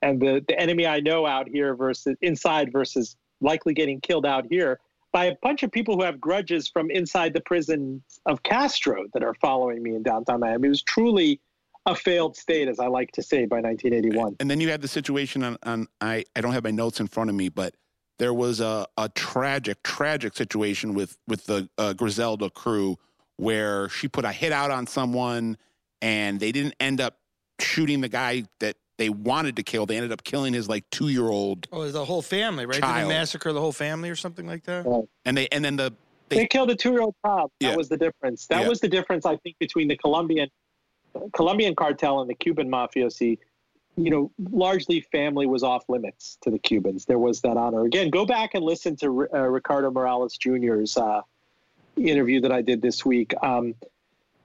C: and the, the enemy I know out here versus inside versus likely getting killed out here by a bunch of people who have grudges from inside the prison of Castro that are following me in downtown Miami. It was truly a failed state, as I like to say, by 1981.
B: And then you had the situation on, on I I don't have my notes in front of me, but there was a, a tragic tragic situation with with the uh, Griselda crew where she put a hit out on someone and they didn't end up shooting the guy that they wanted to kill. They ended up killing his like two year old,
A: Oh, the whole family, right? Did
B: Child.
A: they massacre the whole family or something like that?
B: and they and then the
C: They,
B: They-
C: killed a two-year-old child. That
B: Yeah.
C: was the difference. That
B: Yeah.
C: was the difference, I think, between the Colombian Colombian cartel and the Cuban mafiosi. You know, largely family was off limits to the Cubans. There was that honor. Again, go back and listen to uh, Ricardo Morales Jr.'s uh, interview that I did this week. Um,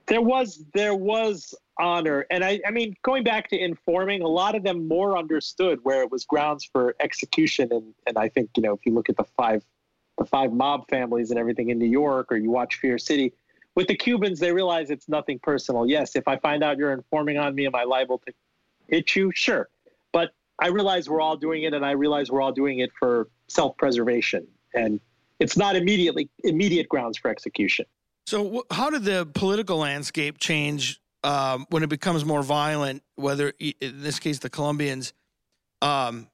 C: there was there was honor, and I, I mean, going back to informing, a lot of them more understood where it was grounds for execution, and and I think you know if you look at the five the five mob families and everything in New York, or you watch Fear City. With the Cubans, they realize it's nothing personal. Yes, if I find out you're informing on me, am I liable to hit you? Sure. But I realize we're all doing it, and I realize we're all doing it for self preservation. And it's not immediately immediate grounds for execution.
A: So, how did the political landscape change um, when it becomes more violent? Whether in this case the Colombians, um,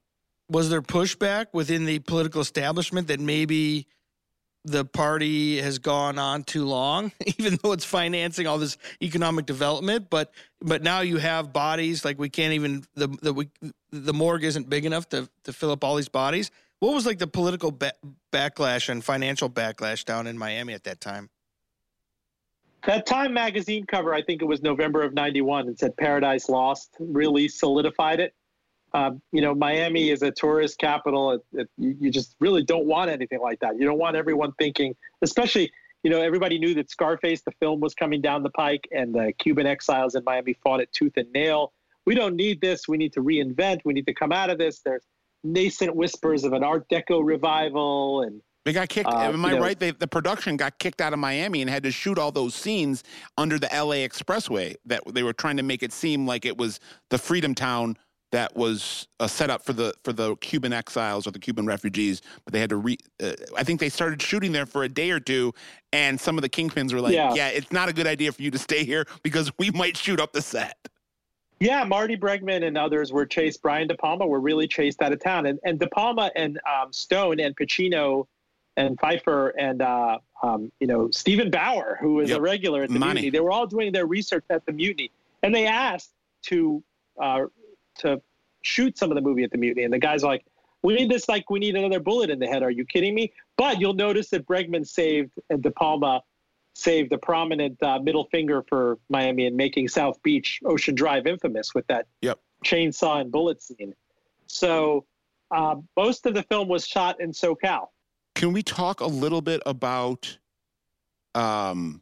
A: was there pushback within the political establishment that maybe the party has gone on too long, even though it's financing all this economic development? But but now you have bodies like we can't even the the we, the morgue isn't big enough to to fill up all these bodies. What was like the political ba- backlash and financial backlash down in Miami at that time?
C: That Time magazine cover, I think it was November of 91, and said Paradise Lost, really solidified it. Um, you know, Miami is a tourist capital. It, it, you you just really don't want anything like that. You don't want everyone thinking, especially, you know, everybody knew that Scarface, the film, was coming down the pike, and the Cuban exiles in Miami fought it tooth and nail. We don't need this. We need to reinvent. We need to come out of this. There's nascent whispers of an Art Deco revival, and
B: They got kicked.
C: Uh,
B: am I
C: you know-
B: right? They, the production got kicked out of Miami and had to shoot all those scenes under the LA Expressway. That they were trying to make it seem like it was the Freedom Town that was a setup for the for the Cuban exiles or the Cuban refugees. But they had to re. Uh, I think they started shooting there for a day or two, and some of the kingpins were like,
C: Yeah.
B: "Yeah, it's not a good idea for you to stay here because we might shoot up the set."
C: Yeah, Marty Bregman and others were chased. Brian De Palma were really chased out of town, and and De Palma and um, Stone and Pacino and Pfeiffer and uh, um, you know Steven Bauer, who was
B: Yep.
C: a regular at the
B: Money.
C: mutiny. They were all doing their research at the mutiny, and they asked to uh, to shoot some of the movie at the mutiny, and the guys are like. We need this like we need another bullet in the head. Are you kidding me? But you'll notice that Bregman saved and De Palma saved a prominent uh, middle finger for Miami in making South Beach Ocean Drive infamous with that
B: Yep.
C: chainsaw and bullet scene. So uh, most of the film was shot in SoCal.
B: Can we talk a little bit about um,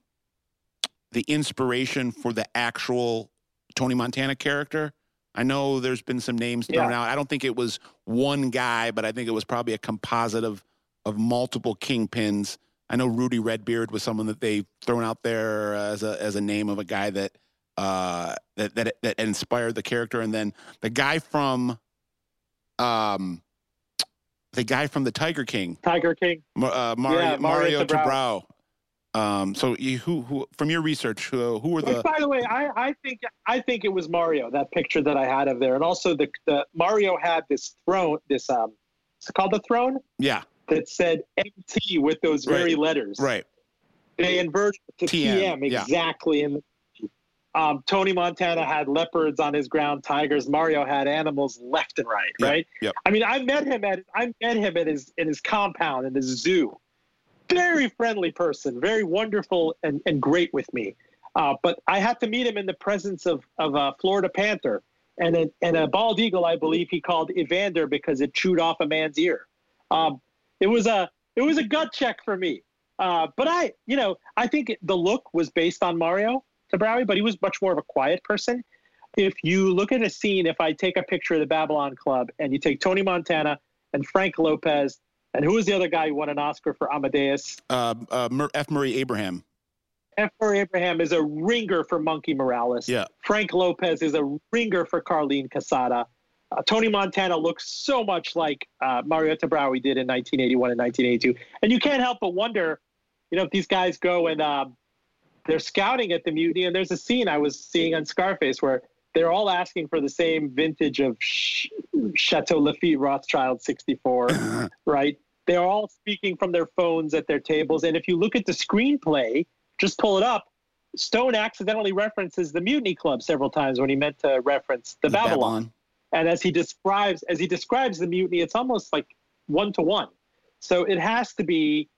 B: the inspiration for the actual Tony Montana character? I know there's been some names thrown out. I don't think it was one guy, but I think it was probably a composite of of multiple kingpins. I know Rudy Redbeard was someone that they thrown out there as a as a name of a guy that uh, that that that inspired the character, and then the guy from um the guy from the Tiger King,
C: Tiger King.
B: Uh, Mario,
C: Yeah,
B: Mario Tabraue. Um, so you, who, who, from your research, who, who were
C: Which,
B: the?
C: by the way, I, I think I think it was Mario that picture that I had of there, and also the, the Mario had this throne, this um, it's called the throne
B: Yeah,
C: that said MT with those very letters.
B: right.
C: They inverted to
B: TM,
C: TM,
B: yeah.
C: exactly. And um, Tony Montana had leopards on his ground, tigers. Mario had animals left and right,
B: Yep,
C: right?
B: yep.
C: I mean, I met him at I met him at his in his compound in his zoo. Very friendly person, very wonderful and, and great with me. Uh, but I had to meet him in the presence of of a Florida panther and a, and a bald eagle. I believe he called Evander because it chewed off a man's ear. Um, it was a it was a gut check for me. Uh, but I, you know, I think the look was based on Mario Tabraue, but he was much more of a quiet person. If you look at a scene, if I take a picture of the Babylon Club and you take Tony Montana and Frank Lopez, and who was the other guy who won an Oscar for Amadeus?
B: Uh, uh, F. Murray Abraham.
C: F. Murray Abraham is a ringer for Monkey Morales.
B: Yeah.
C: Frank Lopez is a ringer for Carlene Casada. Uh, Tony Montana looks so much like uh, Mario Tabraue did in 1981 and 1982. And you can't help but wonder, you know, if these guys go and um, they're scouting at the mutiny, and there's a scene I was seeing on Scarface where they're all asking for the same vintage of Ch- Chateau Lafite Rothschild 64, right? They're all speaking from their phones at their tables. And if you look at the screenplay, just pull it up. Stone accidentally references the Mutiny Club several times when he meant to reference the, Babylon. And as he describes as he describes the mutiny, it's almost like one to one. So it has to be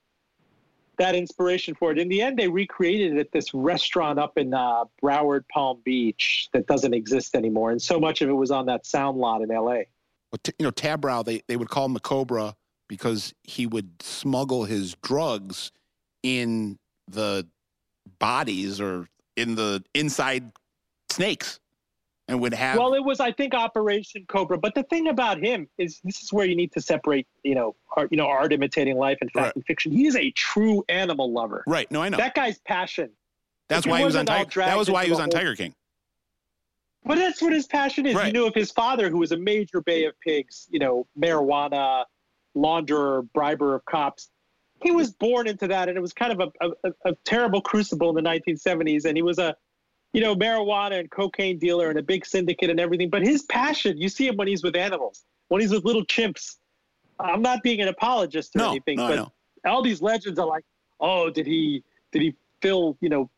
C: that inspiration for it. In the end, they recreated it at this restaurant up in uh, Broward Palm Beach that doesn't exist anymore, and so much of it was on that sound lot in L.A.
B: Well, t- you know, Tabraue, they, they would call him the Cobra because he would smuggle his drugs in the bodies or in the inside snakes and would have.
C: Well, it was, I think, Operation Cobra. But the thing about him is, this is where you need to separate, you know, art, you know, art imitating life and fact
B: Right.
C: and fiction. He is a true animal lover.
B: right. No, I know.
C: That guy's passion.
B: That's why he was on Tiger. That was why he was on Tiger King.
C: But that's what his passion is.
B: Right.
C: You knew of his father, who was a major Bay of Pigs, you know, marijuana launderer, briber of cops. He was born into that, and it was kind of a, a, a terrible crucible in the 1970s. And he was a, you know, marijuana and cocaine dealer and a big syndicate and everything. But his passion, you see him when he's with animals, when he's with little chimps. I'm not being an apologist or
B: No,
C: anything,
B: no,
C: but
B: know.
C: all these legends are like, oh, did he did he fill you know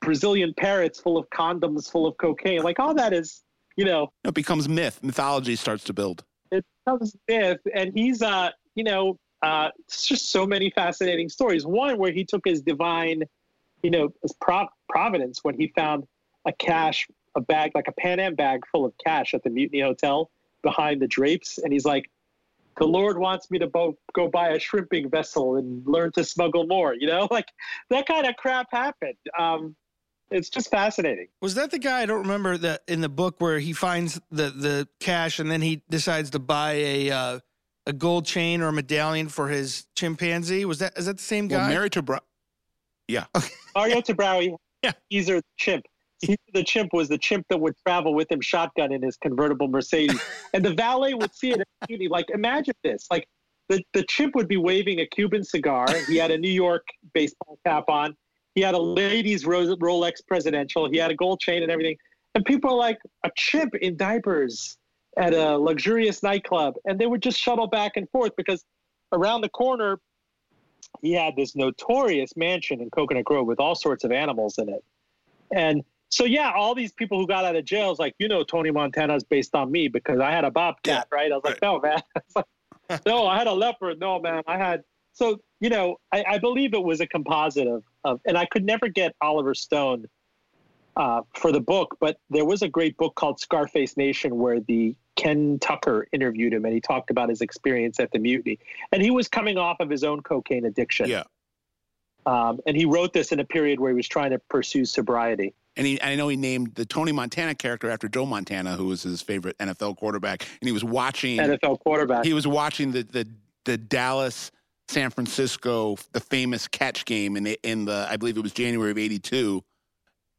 C: Brazilian parrots full of condoms full of cocaine? Like all that is, you know,
B: It becomes myth. Mythology starts to build.
C: it becomes myth. And he's uh, you know, uh, it's just so many fascinating stories. One where he took his divine, you know, his prov- providence when he found a cash, a bag like a Pan Am bag full of cash at the Mutiny Hotel behind the drapes, and he's like. The Lord wants me to bo- go buy a shrimping vessel and learn to smuggle more. You know, like that kind of crap happened. Um, it's just fascinating.
A: Was that the guy? I don't remember that in the book where he finds the the cash and then he decides to buy a uh, a gold chain or a medallion for his chimpanzee. Was that is that the same guy?
B: Well, married to Bra- Yeah.
C: Mario Tabraue,
A: Yeah.
C: he's the chimp. The chimp was the chimp that would travel with him shotgun in his convertible Mercedes. and the valet would see it. Like, imagine this. Like, the, the chimp would be waving a Cuban cigar. He had a New York baseball cap on. He had a ladies' Ro- Rolex presidential. He had a gold chain and everything. And people are like, a chimp in diapers at a luxurious nightclub. And they would just shuttle back and forth because around the corner, he had this notorious mansion in Coconut Grove with all sorts of animals in it. And so, yeah, all these people who got out of jail is like, you know, Tony Montana is based on me because I had a bobcat, right? I was like, no, man. Like, no, I had a leopard. No, man, I had. So, you know, I, I believe it was a composite of, of, and I could never get Oliver Stone uh, for the book, but there was a great book called Scarface Nation where the Ken Tucker interviewed him and he talked about his experience at the mutiny. And he was coming off of his own cocaine addiction.
B: Yeah.
C: Um, and he wrote this in a period where he was trying to pursue sobriety.
B: And he, I know he named the Tony Montana character after Joe Montana, who was his favorite NFL quarterback. And he was watching
C: NFL quarterback.
B: he was watching the the, the Dallas San Francisco the famous catch game in the, in the I believe it was January of '82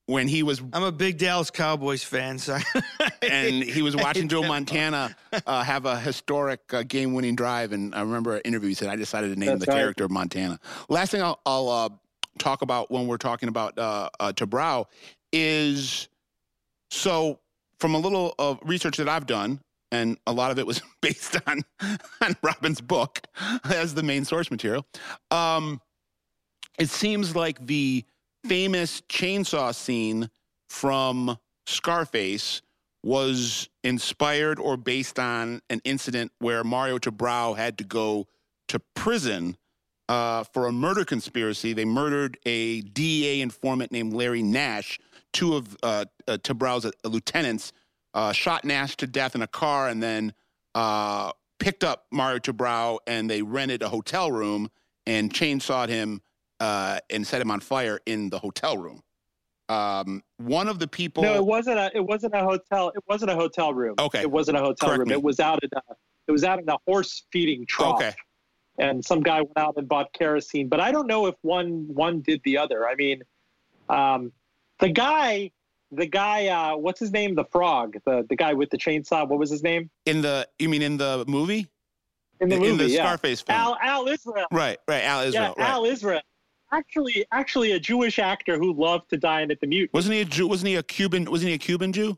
B: when he was
A: I'm a big Dallas Cowboys fan, so
B: and he was watching Joe Montana uh, have a historic uh, game-winning drive. And I remember an interview he said, "I decided to name
C: That's
B: the
C: right.
B: character Montana." Last thing I'll, I'll uh, talk about when we're talking about uh, uh, Tabraue is so from a little of research that I've done, and a lot of it was based on on Roben's book as the main source material. Um, it seems like the famous chainsaw scene from Scarface was inspired or based on an incident where Mario Tabraue had to go to prison uh, for a murder conspiracy. They murdered a DEA informant named Larry Nash. Two of uh, uh, Tabraue's uh, lieutenants uh, shot Nash to death in a car and then uh, picked up Mario Tabrao and they rented a hotel room and chainsawed him uh, and set him on fire in the hotel room. Um, one of the people.
C: no, it wasn't a. It wasn't a hotel. It wasn't a hotel room.
B: Okay.
C: It wasn't a hotel
B: Correct
C: room.
B: me.
C: It was out in a. It was out in a horse feeding trough.
B: Okay.
C: And some guy went out and bought kerosene, but I don't know if one one did the other. I mean, um, the guy, the guy, uh, what's his name? The frog, the the guy with the chainsaw. What was his name
B: In the, you mean in the movie?
C: in the
B: in
C: movie?
B: the
C: yeah.
B: Scarface film.
C: Al Al Israel.
B: right, right. Al Israel.
C: yeah,
B: right.
C: Al Israel. Actually, actually, a Jewish actor who loved to dine at the mute.
B: wasn't he a Jew? Wasn't he a Cuban? Wasn't he a Cuban Jew?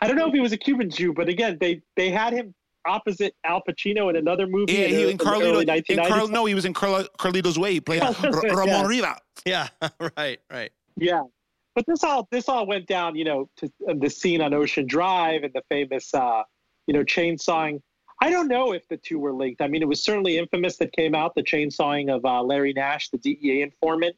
C: I don't know if he was a Cuban Jew, but again, they they had him opposite Al Pacino in another movie.
B: Yeah,
C: in,
B: he in
C: in
B: Carlito. In Carl, no, he was in Carl, Carlito's Way. He played
C: Oh, yeah.
B: Ramon Riva.
A: yeah, right, right.
C: Yeah, but this all this all went down, you know, to uh, the scene on Ocean Drive and the famous, uh, you know, chainsawing. I don't know if the two were linked. I mean, it was certainly infamous that came out the chainsawing of uh, Larry Nash, the DEA informant,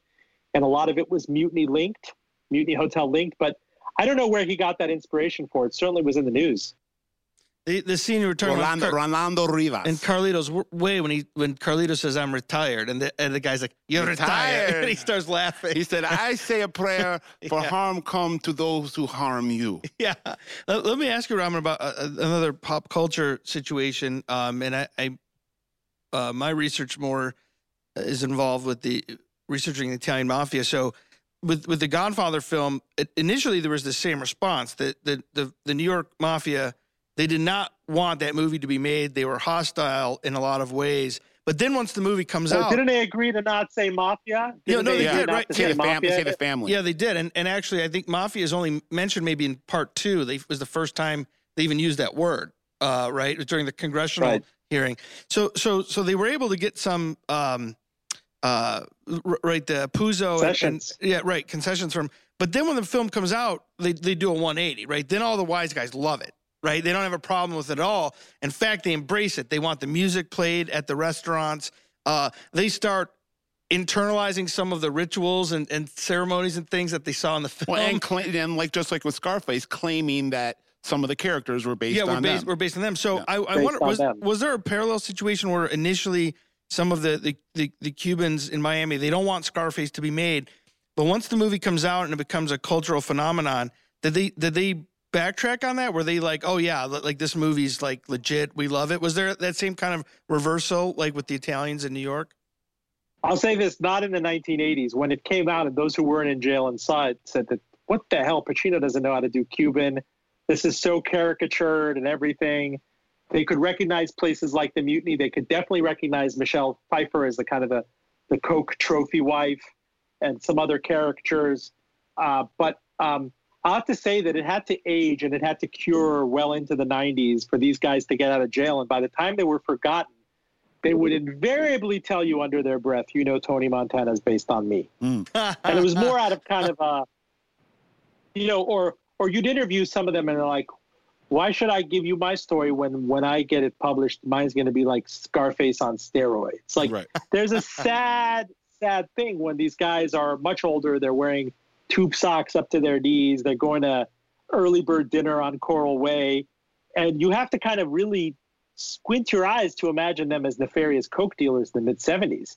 C: and a lot of it was mutiny linked, mutiny hotel linked. But I don't know where he got that inspiration for. It certainly was in the news.
A: The, the were talking
B: Rolando,
A: Car-
B: Rolando Rivas.
A: in Carlito's way, when he when Carlito says I'm retired, and the, and the guy's like, "You're retired,",
B: Retired.
A: and he starts laughing.
B: he said, "I say a prayer for
A: Yeah.
B: harm come to those who harm you."
A: Yeah. Let, let me ask you, Raman, about uh, another pop culture situation. Um, and I, I uh, my research more is involved with the researching the Italian mafia. So, with with the Godfather film, it, initially there was the same response that the, the the New York mafia they did not want that movie to be made. They were hostile in a lot of ways. But then once the movie comes
C: So
A: out,
C: didn't they agree to not say mafia?
A: Yeah,
C: Didn't
A: no, they
B: Yeah.
A: did, right.
C: to
B: Say
C: say
B: the, fam- say the family.
A: Yeah, they did, and and actually, I think mafia is only mentioned maybe in part two. They was the first time they even used that word, uh, right? It was during the congressional
C: Right.
A: hearing. So so so they were able to get some, um, uh, right, the Puzo and- and, yeah, right, concessions from. But then when the film comes out, they they do a 180, right? Then all the wise guys love it. Right, they don't have a problem with it at all. In fact, they embrace it. They want the music played at the restaurants. Uh, they start internalizing some of the rituals and, and ceremonies and things that they saw in the film.
B: Well, and, cla- and like just like with Scarface, claiming that some of the characters were based
A: yeah, we're
B: on
A: based,
B: them.
A: we're based on them. So
B: Yeah.
A: I, I wonder was
C: them.
A: was there a parallel situation where initially some of the, the the the Cubans in Miami they don't want Scarface to be made, but once the movie comes out and it becomes a cultural phenomenon, did they did they backtrack on that? Were they like, oh yeah, like this movie's like legit, we love it? Was there that same kind of reversal like with the Italians in New York?
C: I'll say this: not in the 1980s when it came out, and those who weren't in jail it said that, "What the hell? Pacino doesn't know how to do Cuban. This is so caricatured and everything." They could recognize places like the Mutiny. They could definitely recognize Michelle Pfeiffer as the kind of the the Coke trophy wife, and some other caricatures. Uh, but um, I have to say that it had to age and it had to cure well into the 90s for these guys to get out of jail. And by the time they were forgotten, they would invariably tell you under their breath, you know, Tony Montana is based on me. Mm. and it was more out of kind of a, you know, or or you'd interview some of them and they're like, why should I give you my story when when I get it published, mine's going to be like Scarface on steroids? Like, right. there's a sad, sad thing when these guys are much older. They're wearing tube socks up to their knees. They're going to early bird dinner on Coral Way, and you have to kind of really squint your eyes to imagine them as nefarious coke dealers in the mid 70s.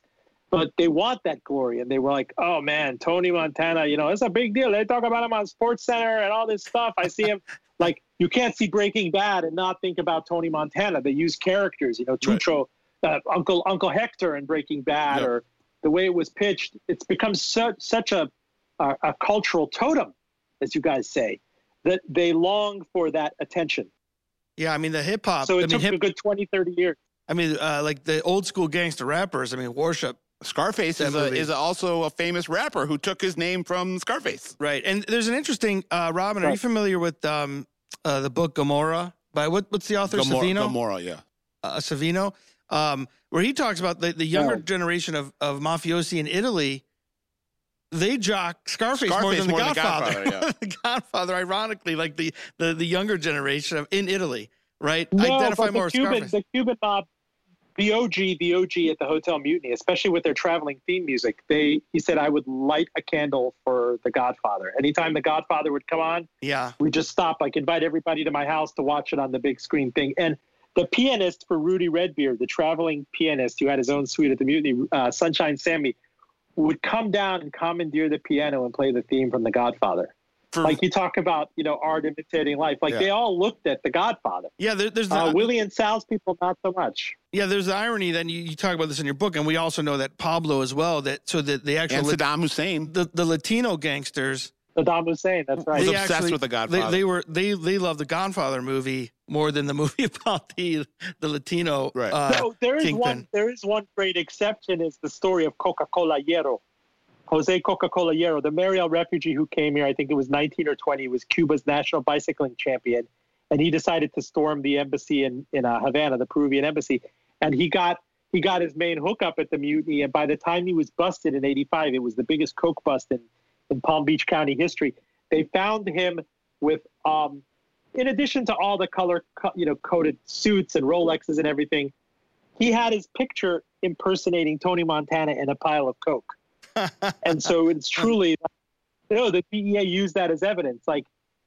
C: But they want that glory, and they were like, "Oh man, Tony Montana, you know, it's a big deal. They talk about him on Sports Center and all this stuff. I see him like you can't see Breaking Bad and not think about Tony Montana. They use characters, you know, Tuco, right. uh, Uncle Uncle Hector in Breaking Bad, yep. or the way it was pitched. It's become such such a, a a cultural totem, as you guys say, that they long for that attention.
A: Yeah, I mean the hip hop.
C: So it
A: I
C: took
A: mean, hip,
C: a good 20, 30 years.
A: I mean, uh, like the old school gangster rappers. I mean, worship.
B: Scarface is, a, is also a famous rapper who took his name from Scarface.
A: Right, and there's an interesting. Uh, Roben, right. are you familiar with um, uh, the book Gomorrah by what? What's the author?
B: Gomorrah,
A: Saviano.
B: Gomorrah, yeah.
A: Uh, Saviano, um, where he talks about the, the younger yeah. generation of, of mafiosi in Italy they jock Scarface, Scarface more than more the Godfather. Than Godfather, yeah. the Godfather, ironically, like the, the the younger generation of in Italy, right?
C: No, Identify but the Cuban, the Cuban mob, the OG, the OG at the Hotel Mutiny, especially with their traveling theme music. They he said I would light a candle for the Godfather. Anytime the Godfather would come on,
A: yeah,
C: we just stop, like invite everybody to my house to watch it on the big screen thing. And the pianist for Rudy Redbeard, the traveling pianist who had his own suite at the Mutiny, uh, Sunshine Sammy would come down and commandeer the piano and play the theme from The Godfather. For, like you talk about, you know, art imitating life. Like yeah. they all looked at The Godfather.
A: Yeah, there, there's the,
C: uh, Willie and Sal's people, not so much.
A: Yeah, there's the irony. Then you, you, talk about this in your book, and we also know that Pablo as well. That so that the actual
B: and Saddam Hussein,
A: the, the Latino gangsters
C: Saddam Hussein. That's right.
B: Was obsessed actually, with the Godfather.
A: They, they, were they they love the Godfather movie more than the movie about the the Latino.
B: Right.
A: Uh,
C: so there is
A: Kingpin.
C: one there is one great exception is the story of Coca Cola Hierro. Jose Coca Cola Hierro, the Mariel refugee who came here, I think it was 19 or 20, was Cuba's national bicycling champion. And he decided to storm the embassy in, in uh, Havana, the Peruvian embassy. And he got he got his main hookup at the mutiny. And by the time he was busted in 85, it was the biggest coke bust in, in Palm Beach County history. They found him with, um, in addition to all the color, you know, coded suits and Rolexes and everything, he had his picture impersonating Tony Montana in a pile of coke and so it's truly, you know, the DEA used that as evidence. Like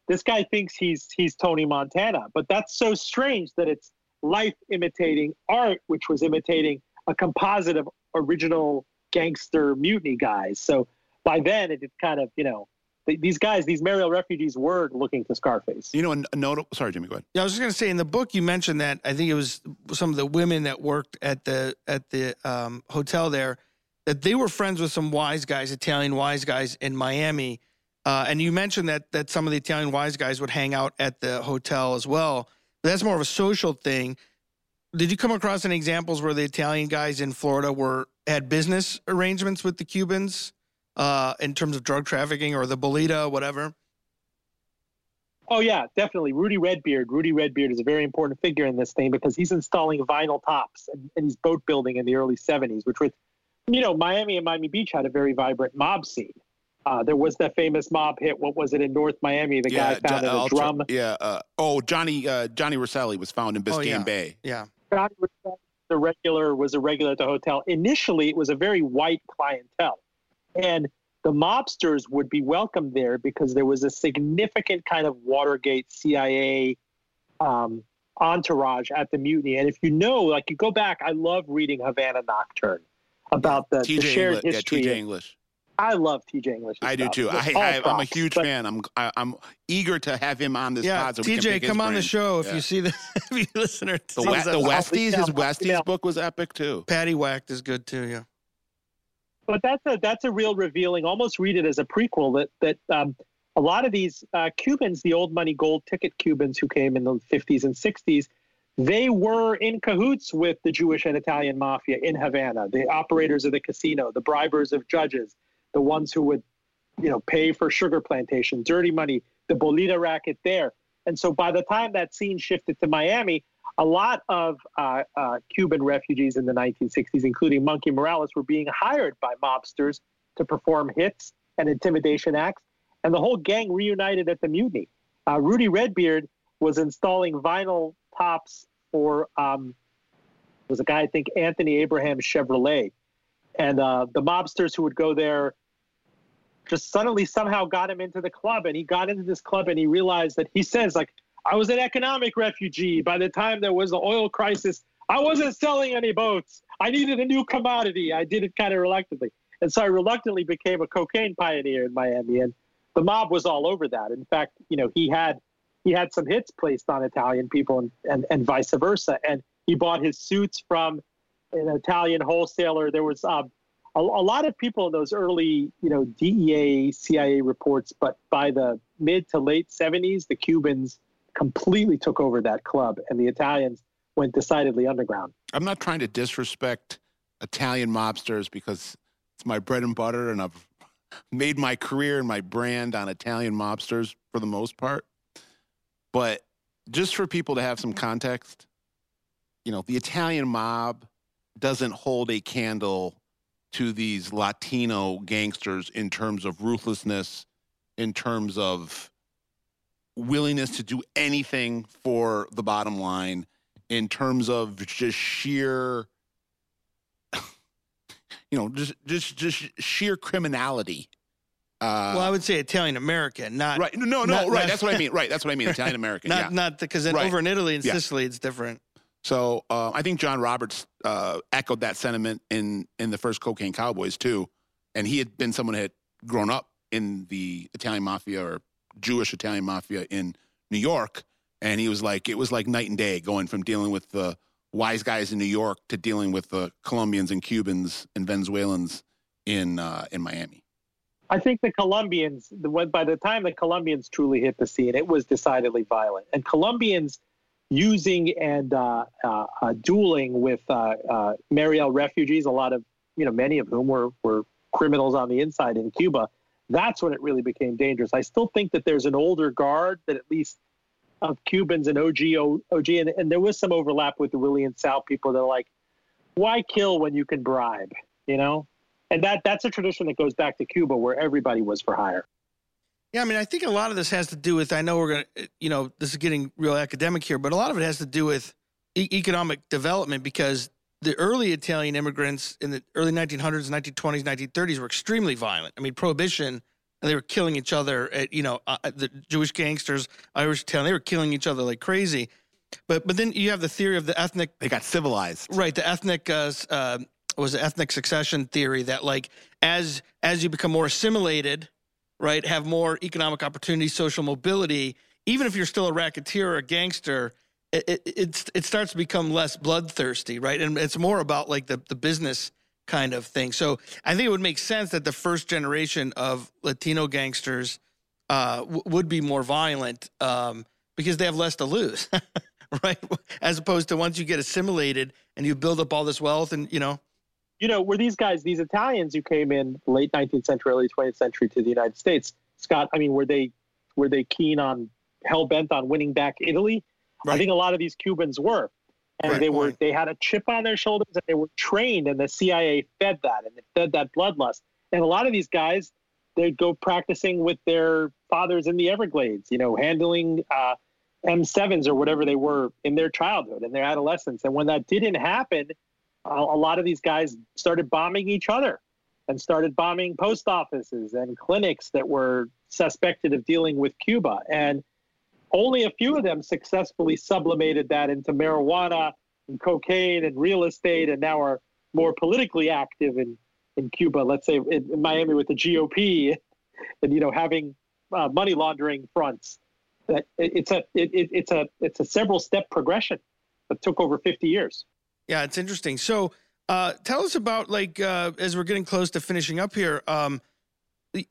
C: this guy thinks he's he's Tony Montana, but that's so strange that it's life imitating art, which was imitating a composite of original gangster mutiny guys. So by then it kind of, you know, these guys, these Mariel refugees were looking to Scarface.
B: You know, a note. Sorry, Jimmy. Go ahead.
A: Yeah, I was just going to say in the book you mentioned that I think it was some of the women that worked at the at the um, hotel there that they were friends with some wise guys, Italian wise guys in Miami. Uh, and you mentioned that that some of the Italian wise guys would hang out at the hotel as well. But that's more of a social thing. Did you come across any examples where the Italian guys in Florida were had business arrangements with the Cubans uh, in terms of drug trafficking or the bolita, whatever?
C: Oh yeah, definitely. Rudy Redbeard. Rudy Redbeard is a very important figure in this thing because he's installing vinyl tops and, and he's boat building in the early '70s, which was you know, Miami and Miami Beach had a very vibrant mob scene. Uh, there was that famous mob hit. What was it in North Miami? The yeah, guy found in a drum.
B: Yeah. Uh, oh, Johnny uh, Johnny Rosselli was found in Biscayne oh,
A: yeah.
B: Bay.
A: Yeah.
C: Johnny Rosselli, the regular was a regular at the hotel. Initially, it was a very white clientele, and the mobsters would be welcomed there because there was a significant kind of Watergate CIA um, entourage at the mutiny. And if you know, like you go back, I love reading Havana Nocturne about the, the shared
B: English,
C: history.
B: Yeah,
C: of,
B: English.
C: I love TJ English.
B: I do too. I, I, am a huge but, fan. I'm I, am eager to have him on this
A: yeah,
B: pod. So
A: TJ, come on the show if yeah. you see the if you listener.
B: The, we- the Westies, his Westies book was epic too.
A: Paddy Whacked is good too. Yeah.
C: But that's a that's a real revealing. Almost read it as a prequel. That that um, a lot of these uh, Cubans, the old money gold ticket Cubans who came in the 50s and 60s, they were in cahoots with the Jewish and Italian mafia in Havana, the operators of the casino, the bribers of judges, the ones who would, you know, pay for sugar plantation, dirty money, the Bolita racket there. And so by the time that scene shifted to Miami, a lot of uh, uh, Cuban refugees in the 1960s, including Monkey Morales, were being hired by mobsters to perform hits and intimidation acts. And the whole gang reunited at the mutiny. Uh, Rudy Redbeard was installing vinyl tops for um, was a guy I think Anthony Abraham Chevrolet, and uh, the mobsters who would go there just suddenly somehow got him into the club, and he got into this club and he realized that he says like I was an economic refugee. By the time there was the oil crisis, I wasn't selling any boats. I needed a new commodity. I did it kind of reluctantly. And so I reluctantly became a cocaine pioneer in Miami. And the mob was all over that. In fact, you know, he had he had some hits placed on Italian people and, and, and vice versa. And he bought his suits from an Italian wholesaler. There was um, a, a, lot of people in those early, you know, DEA, CIA reports, but by the mid to late 70s, the Cubans completely took over that club and the Italians went decidedly underground.
B: I'm not trying to disrespect Italian mobsters because it's my bread and butter and I've made my career and my brand on Italian mobsters for the most part. But just for people to have some context, you know, the Italian mob doesn't hold a candle to these Latino gangsters in terms of ruthlessness, in terms of willingness to do anything for the bottom line, in terms of just sheer, you know, just just just sheer criminality
A: uh, well, I would say Italian American, not
B: right. No, no, not, right. Not, that's what I mean. Right. That's what I mean. Italian American.
A: not,
B: yeah.
A: not because right. over in Italy and yeah. Sicily, it's different.
B: So uh, I think John Roberts uh, echoed that sentiment in in the first Cocaine Cowboys too, and he had been someone who had grown up in the Italian mafia or Jewish Italian mafia in New York, and he was like, it was like night and day going from dealing with the wise guys in New York to dealing with the Colombians and Cubans and Venezuelans in uh, in Miami.
C: I think the Colombians, by the time the Colombians truly hit the scene, it was decidedly violent. And Colombians using and uh, uh, uh, dueling with uh, uh, Mariel refugees, a lot of, you know, many of whom were, were criminals on the inside in Cuba, that's when it really became dangerous. I still think that there's an older guard that at least of Cubans and OG, OG and, and there was some overlap with the Willie and Sal people that are like, why kill when you can bribe, you know? and that that's a tradition that goes back to Cuba, where everybody was for hire.
A: Yeah, I mean, I think a lot of this has to do with. I know we're gonna, you know, this is getting real academic here, but a lot of it has to do with e- economic development because the early Italian immigrants in the early 1900s, 1920s, 1930s were extremely violent. I mean, prohibition, and they were killing each other. At, you know, uh, the Jewish gangsters, Irish Italian, they were killing each other like crazy. But but then you have the theory of the ethnic.
B: They got civilized,
A: right? The ethnic uh, uh, was ethnic succession theory that like as as you become more assimilated, right, have more economic opportunity, social mobility, even if you're still a racketeer or a gangster, it it, it, starts to become less bloodthirsty, right? And it's more about like the the business kind of thing. So I think it would make sense that the first generation of Latino gangsters uh, w- would be more violent um, because they have less to lose, right? As opposed to once you get assimilated and you build up all this wealth and you know
C: you know, were these guys, these Italians who came in late 19th century, early 20th century to the United States, Scott, I mean, were they were they keen on hell bent on winning back Italy? Right. I think a lot of these Cubans were. And right. they were they had a chip on their shoulders and they were trained and the CIA fed that and it fed that bloodlust. And a lot of these guys, they'd go practicing with their fathers in the Everglades, you know, handling uh, M7s or whatever they were in their childhood and their adolescence. And when that didn't happen, a lot of these guys started bombing each other and started bombing post offices and clinics that were suspected of dealing with Cuba. And only a few of them successfully sublimated that into marijuana and cocaine and real estate and now are more politically active in in Cuba, let's say in, in Miami with the GOP, and you know having uh, money laundering fronts. That it, it's a it, it's a it's a several step progression that took over 50 years.
A: Yeah, it's interesting. So, uh, tell us about like uh, as we're getting close to finishing up here. Um,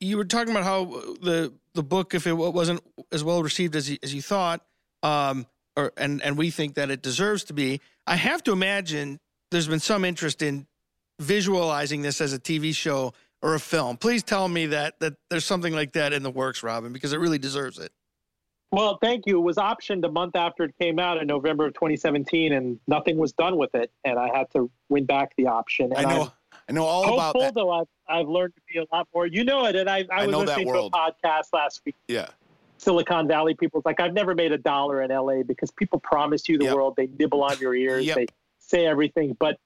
A: you were talking about how the the book, if it wasn't as well received as you, as you thought, um, or and and we think that it deserves to be. I have to imagine there's been some interest in visualizing this as a TV show or a film. Please tell me that that there's something like that in the works, Roben, because it really deserves it.
C: Well, thank you. It was optioned a month after it came out in November of 2017, and nothing was done with it. And I had to win back the option. And
B: I know, I'm I know all
C: hopeful,
B: about that.
C: Though I've, I've learned to be a lot more. You know it, and I, I,
B: I
C: was listening to a podcast last week.
B: Yeah,
C: Silicon Valley people. It's like I've never made a dollar in LA because people promise you the
B: Yep.
C: world. They nibble on your ears.
B: Yep.
C: They say everything, but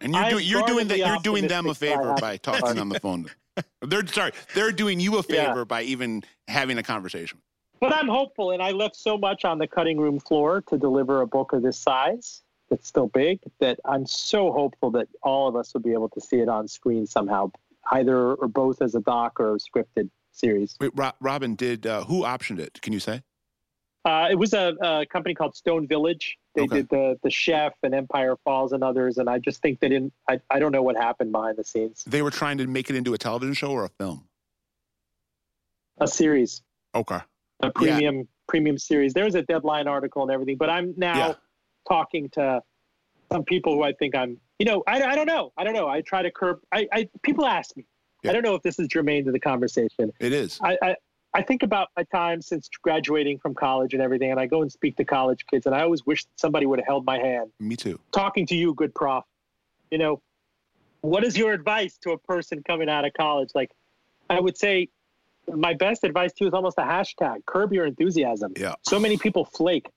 B: and you're doing you're doing that you're doing them a
C: optimistic that I
B: favor by talking on the phone. They're sorry, they're doing you a
C: Yeah.
B: favor by even having a conversation.
C: but I'm hopeful, and I left so much on the cutting room floor to deliver a book of this size that's still big that I'm so hopeful that all of us will be able to see it on screen somehow, either or both as a doc or a scripted series.
B: Wait, Ro- Roben, did uh, who optioned it? Can you say?
C: Uh, it was a, a company called Stone Village. They
B: Okay.
C: did the the Chef and Empire Falls and others, and I just think that in I, I don't know what happened behind the scenes.
B: They were trying to make it into a television show or a film.
C: A series,
B: Okay.
C: a premium premium series. There's a deadline article and everything, but I'm now
B: Yeah.
C: Talking to some people who I think I'm. You know, I, I don't know. I don't know. I try to curb. I, I people ask me.
B: Yeah.
C: I don't know if this is germane to the conversation.
B: It is.
C: I, I I think about my time since graduating from college and everything, and I go and speak to college kids, and I always wish somebody would have held my hand.
B: Me too.
C: talking to you, good prof, you know, what is your advice to a person coming out of college? Like, I would say my best advice to you is almost a hashtag curb your enthusiasm.
B: Yeah.
C: So many people flake.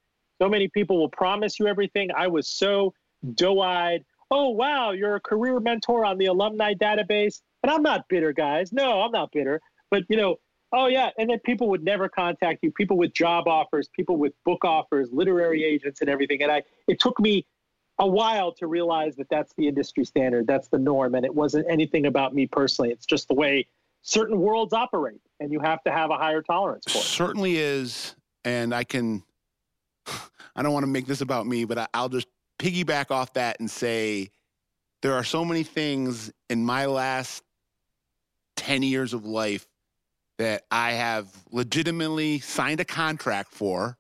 C: So many people will promise you everything. I was so doe eyed. Oh, wow, you're a career mentor on the alumni database. And I'm not bitter, guys. No, I'm not bitter. But, you know, oh, yeah. And then people would never contact you. People with job offers, people with book offers, literary agents, and everything. And I, it took me a while to realize that that's the industry standard. That's the norm. And it wasn't anything about me personally. It's just the way certain worlds operate. And you have to have a higher tolerance for it.
B: Certainly is. And I can, I don't want to make this about me, but I, I'll just piggyback off that and say there are so many things in my last 10 years of life that I have legitimately signed a contract for.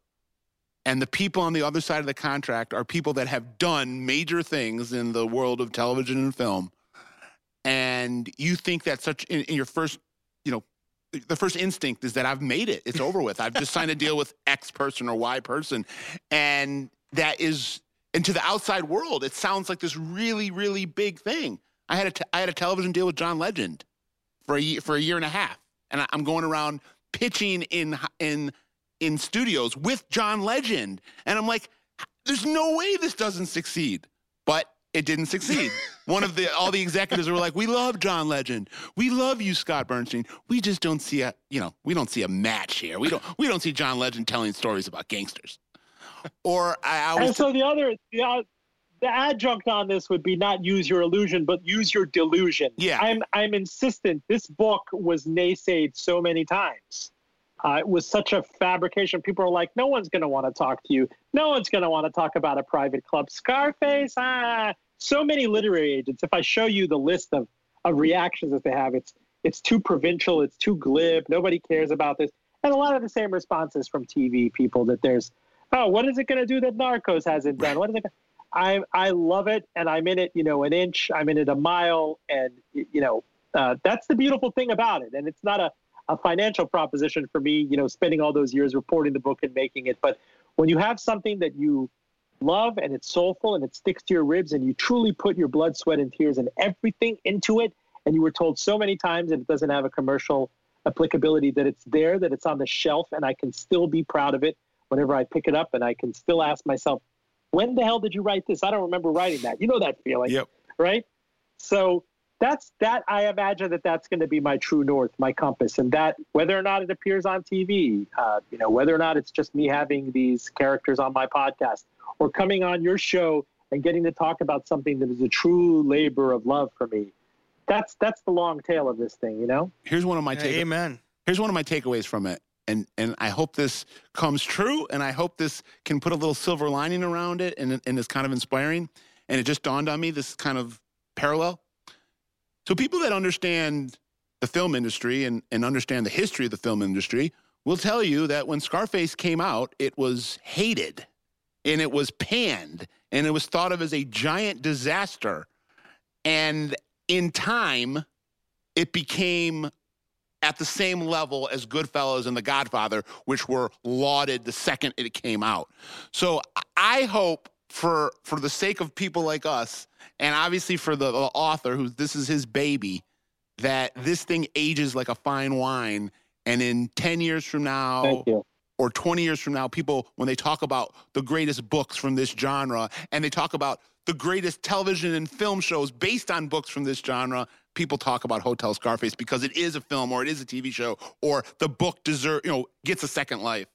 B: And the people on the other side of the contract are people that have done major things in the world of television and film. And you think that such in, in your first, the first instinct is that I've made it. It's over with. I've just signed a deal with X person or Y person. And that is, and to the outside world, it sounds like this really, really big thing. I had a, t- I had a television deal with John Legend for a year, for a year and a half. And I- I'm going around pitching in, in, in studios with John Legend. And I'm like, there's no way this doesn't succeed. But it didn't succeed. One of the all the executives were like, "We love John Legend. We love you, Scott Burnstein. We just don't see a you know we don't see a match here. We don't we don't see John Legend telling stories about gangsters." Or I, I
C: And so the other, the, uh, the adjunct on this would be not use your illusion, but use your delusion.
B: Yeah.
C: I'm, I'm insistent. This book was naysayed so many times. Uh, it was such a fabrication. People are like, no one's going to want to talk to you. No one's going to want to talk about a private club. Scarface, ah. So many literary agents. If I show you the list of, of reactions that they have, it's it's too provincial. It's too glib. Nobody cares about this. And a lot of the same responses from TV people that there's, oh, what is it going to do that Narcos hasn't done? What is it? gonna-" I I love it, and I'm in it. You know, an inch. I'm in it a mile, and you know, uh, that's the beautiful thing about it. And it's not a a financial proposition for me, you know, spending all those years reporting the book and making it. But when you have something that you love and it's soulful and it sticks to your ribs and you truly put your blood, sweat, and tears and everything into it, and you were told so many times that it doesn't have a commercial applicability, that it's there, that it's on the shelf, and I can still be proud of it whenever I pick it up, and I can still ask myself, when the hell did you write this? I don't remember writing that. You know that feeling
B: Yep.
C: right? So that's that. I imagine that that's going to be my true north, my compass, and that whether or not it appears on TV, uh, you know, whether or not it's just me having these characters on my podcast or coming on your show and getting to talk about something that is a true labor of love for me. that's that's the long tail of this thing, you know.
B: Here's one of my
A: Yeah,
B: take-
A: amen.
B: here's one of my takeaways from it and and I hope this comes true and I hope this can put a little silver lining around it and and is kind of inspiring and it just dawned on me this kind of parallel so people that understand the film industry and and understand the history of the film industry will tell you that when Scarface came out it was hated and it was panned and it was thought of as a giant disaster and in time it became at the same level as Goodfellas and The Godfather, which were lauded the second it came out. So I hope for for the sake of people like us, and obviously for the, the author, who this is his baby, that this thing ages like a fine wine. And in 10 years from now, or 20 years from now, people, when they talk about the greatest books from this genre and they talk about the greatest television and film shows based on books from this genre, people talk about Hotel Scarface because it is a film or it is a TV show or the book deserve, you know, gets a second life.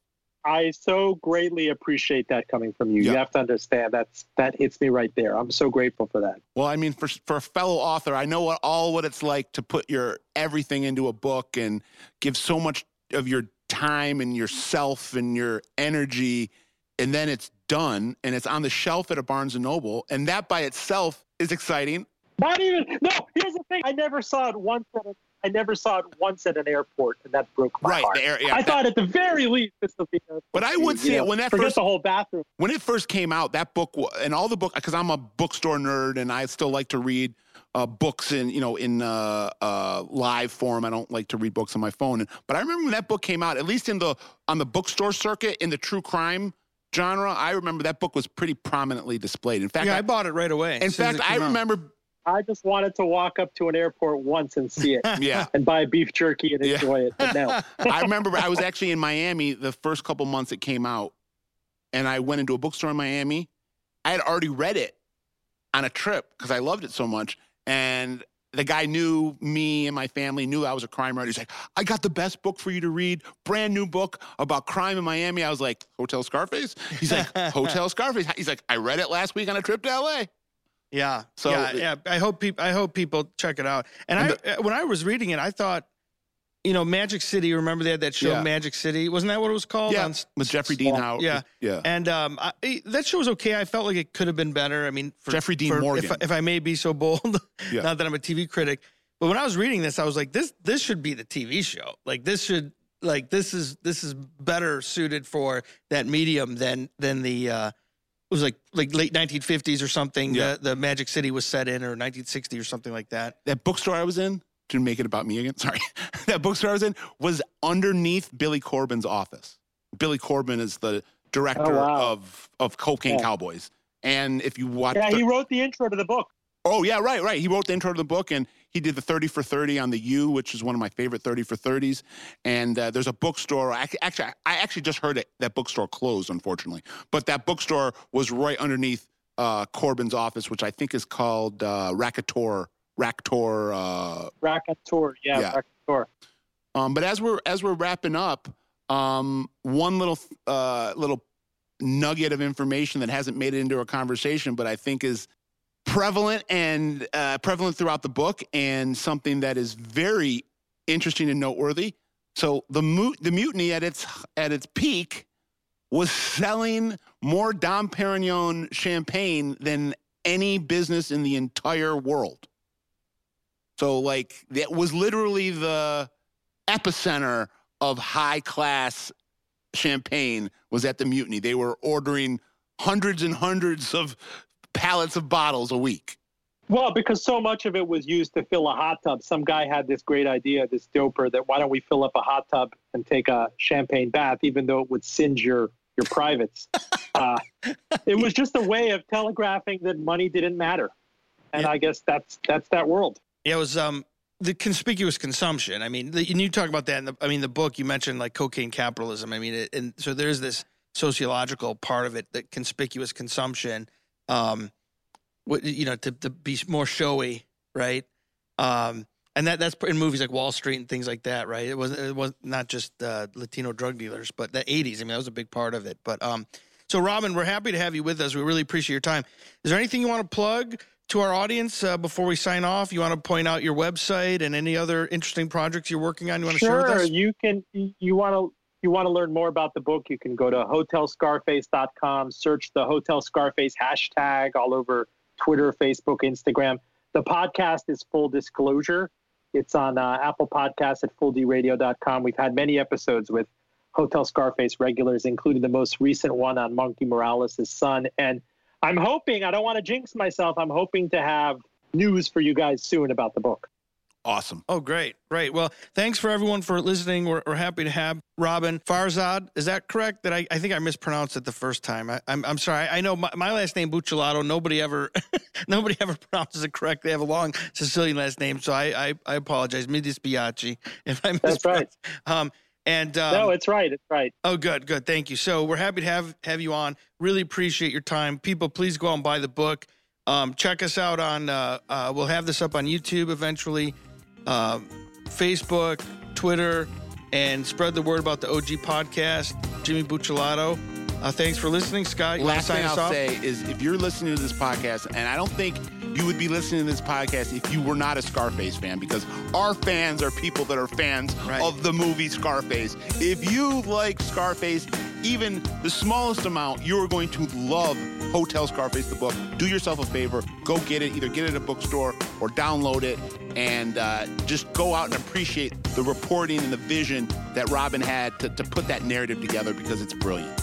C: I so greatly appreciate that coming from you.
B: Yeah.
C: You have to understand that's that hits me right there. I'm so grateful for that.
B: Well, I mean, for for a fellow author, I know what all what it's like to put your everything into a book and give so much of your time and yourself and your energy, and then it's done and it's on the shelf at a Barnes and Noble, and that by itself is exciting.
C: Not even no. Here's the thing. I never saw it once. At a, I never saw it once at an airport, and that broke my
B: Right,
C: heart.
B: the air- yeah,
C: I
B: that-
C: thought at the very least this will be. a-
B: But I would
C: you
B: see it when that
C: forget
B: first-
C: the whole bathroom.
B: when it first came out, that book and all the book because I'm a bookstore nerd and I still like to read uh, books in you know in uh, uh, live form. I don't like to read books on my phone. But I remember when that book came out, at least in the on the bookstore circuit in the true crime genre, I remember that book was pretty prominently displayed. In fact,
A: Yeah,
B: I,
A: I bought it right away.
B: in
A: as soon as
B: fact, I
A: remember out.
B: Remember.
C: I just wanted to walk up to an airport once and see it
B: Yeah.
C: and buy beef jerky and
B: Yeah.
C: enjoy it. But no,
B: I remember I was actually in Miami the first couple months it came out, and I went into a bookstore in Miami. I had already read it on a trip because I loved it so much, and the guy knew me and my family knew I was a crime writer. He's like, "I got the best book for you to read, brand new book about crime in Miami." I was like, "Hotel Scarface." He's like, "Hotel Scarface." He's like, "I read it last week on a trip to L.A."
A: Yeah.
B: So
A: yeah, yeah. I hope people. I hope people check it out. And,
B: And
A: I, uh, when I was reading it, I thought, you know, Magic City. Remember they had that show,
B: Yeah.
A: Magic City? Wasn't that what it was called?
B: Yeah,
A: On
B: with Jeffrey Dean Howard.
A: Yeah.
B: yeah.
A: And um, I, that show was okay. I felt like it could have been better. I mean, for,
B: Jeffrey Dean
A: for-
B: Morgan.
A: If, I- if I may be so bold,
B: Yeah.
A: not that I'm a TV critic, but when I was reading this, I was like, this this should be the TV show. Like this should like this is this is better suited for that medium than than the. Uh, was like like late 1950s or something.
B: Yeah.
A: The, the Magic City was set in, or 1960 or something like that.
B: that bookstore I was in, to make it about me again, sorry, that bookstore I was in was underneath Billy Corben's office. Billy Corben is the director
C: Oh, wow.
B: of of Cocaine
C: Yeah.
B: Cowboys. And if you watch,
C: yeah,
B: the-
C: he wrote the intro to the book.
B: oh yeah, right, right. He wrote the intro to the book, and he did the thirty for thirty on the U, which is one of my favorite thirty for thirties. And uh, there's a bookstore. I, actually, I actually just heard it, that bookstore closed, unfortunately. But that bookstore was right underneath uh, Corben's office, which I think is called uh, Racketor. Racketor. Uh,
C: Rakontur. Yeah,
B: Yeah.
C: Rakontur.
B: Um, but as we're as we're wrapping up, um, one little uh, little nugget of information that hasn't made it into a conversation, but I think is prevalent and uh, prevalent throughout the book, and something that is very interesting and noteworthy. So the mu- the mutiny at its at its peak was selling more Dom Perignon champagne than any business in the entire world. So like that was literally the epicenter of high class champagne was at the mutiny. They were ordering hundreds and hundreds of pallets of bottles a week.
C: Well, because so much of it was used to fill a hot tub. Some guy had this great idea, this doper, that why don't we fill up a hot tub and take a champagne bath, even though it would singe your your privates. uh, it was just a way of telegraphing that money didn't matter, and
A: Yeah.
C: I guess that's that's that world.
A: Yeah, it was um the conspicuous consumption. I mean, the, and you talk about that. In the, I mean, the book you mentioned like cocaine capitalism. I mean, it, and so there's this sociological part of it that conspicuous consumption. Um, you know to to be more showy, right? Um, and that that's in movies like Wall Street and things like that, right? It was it was not just uh, Latino drug dealers, but the '80s. I mean, that was a big part of it. But um, so Roben, we're happy to have you with us. We really appreciate your time. Is there anything you want to plug? to our audience uh, before we sign off? You want to point out your website and any other interesting projects you're working on? You want to
C: sure,
A: share with us?
C: you can. You want to you want to learn more about the book, you can go to hotelscarface.com, search the Hotel Scarface hashtag all over Twitter, Facebook, Instagram. The podcast is full disclosure. It's on uh, Apple Podcasts at fulldradio.com. We've had many episodes with Hotel Scarface regulars, including the most recent one on Monkey Morales' son. And I'm hoping, I don't want to jinx myself, I'm hoping to have news for you guys soon about the book.
B: Awesome.
A: Oh, great. Great. Well, thanks for everyone for listening. We're, we're happy to have Roben Farzad. Is that correct? That I, I think I mispronounced it the first time. I, am I'm, I'm sorry. I know my, my last name Buccellato. Nobody ever nobody ever pronounces it correct. They have a long Sicilian last name, so I I, I apologize. Mi dispiace if I
C: That's right.
A: Um, and um,
C: no, it's right. It's right.
A: Oh, good, good. Thank you. So we're happy to have have you on. Really appreciate your time. People, please go out and buy the book. Um, check us out on. Uh, uh, we'll have this up on YouTube eventually uh, Facebook, Twitter, and spread the word about the OG podcast. Jimmy Buccellato. Uh, thanks for listening, Scott. You
B: Last thing I'll
A: off?
B: say is if you're listening to this podcast, and I don't think you would be listening to this podcast if you were not a Scarface fan, because our fans are people that are fans
A: right.
B: of the movie Scarface. If you like Scarface, even the smallest amount, you're going to love Hotel Scarface, the book. Do yourself a favor, go get it. Either get it at a bookstore or download it, and uh, just go out and appreciate the reporting and the vision that Roben had to, to put that narrative together because it's brilliant.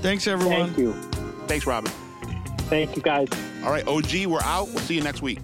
A: Thanks, everyone.
C: Thank you.
B: Thanks, Roben.
C: Thank you, guys.
B: All right, OG, we're out. We'll see you next week.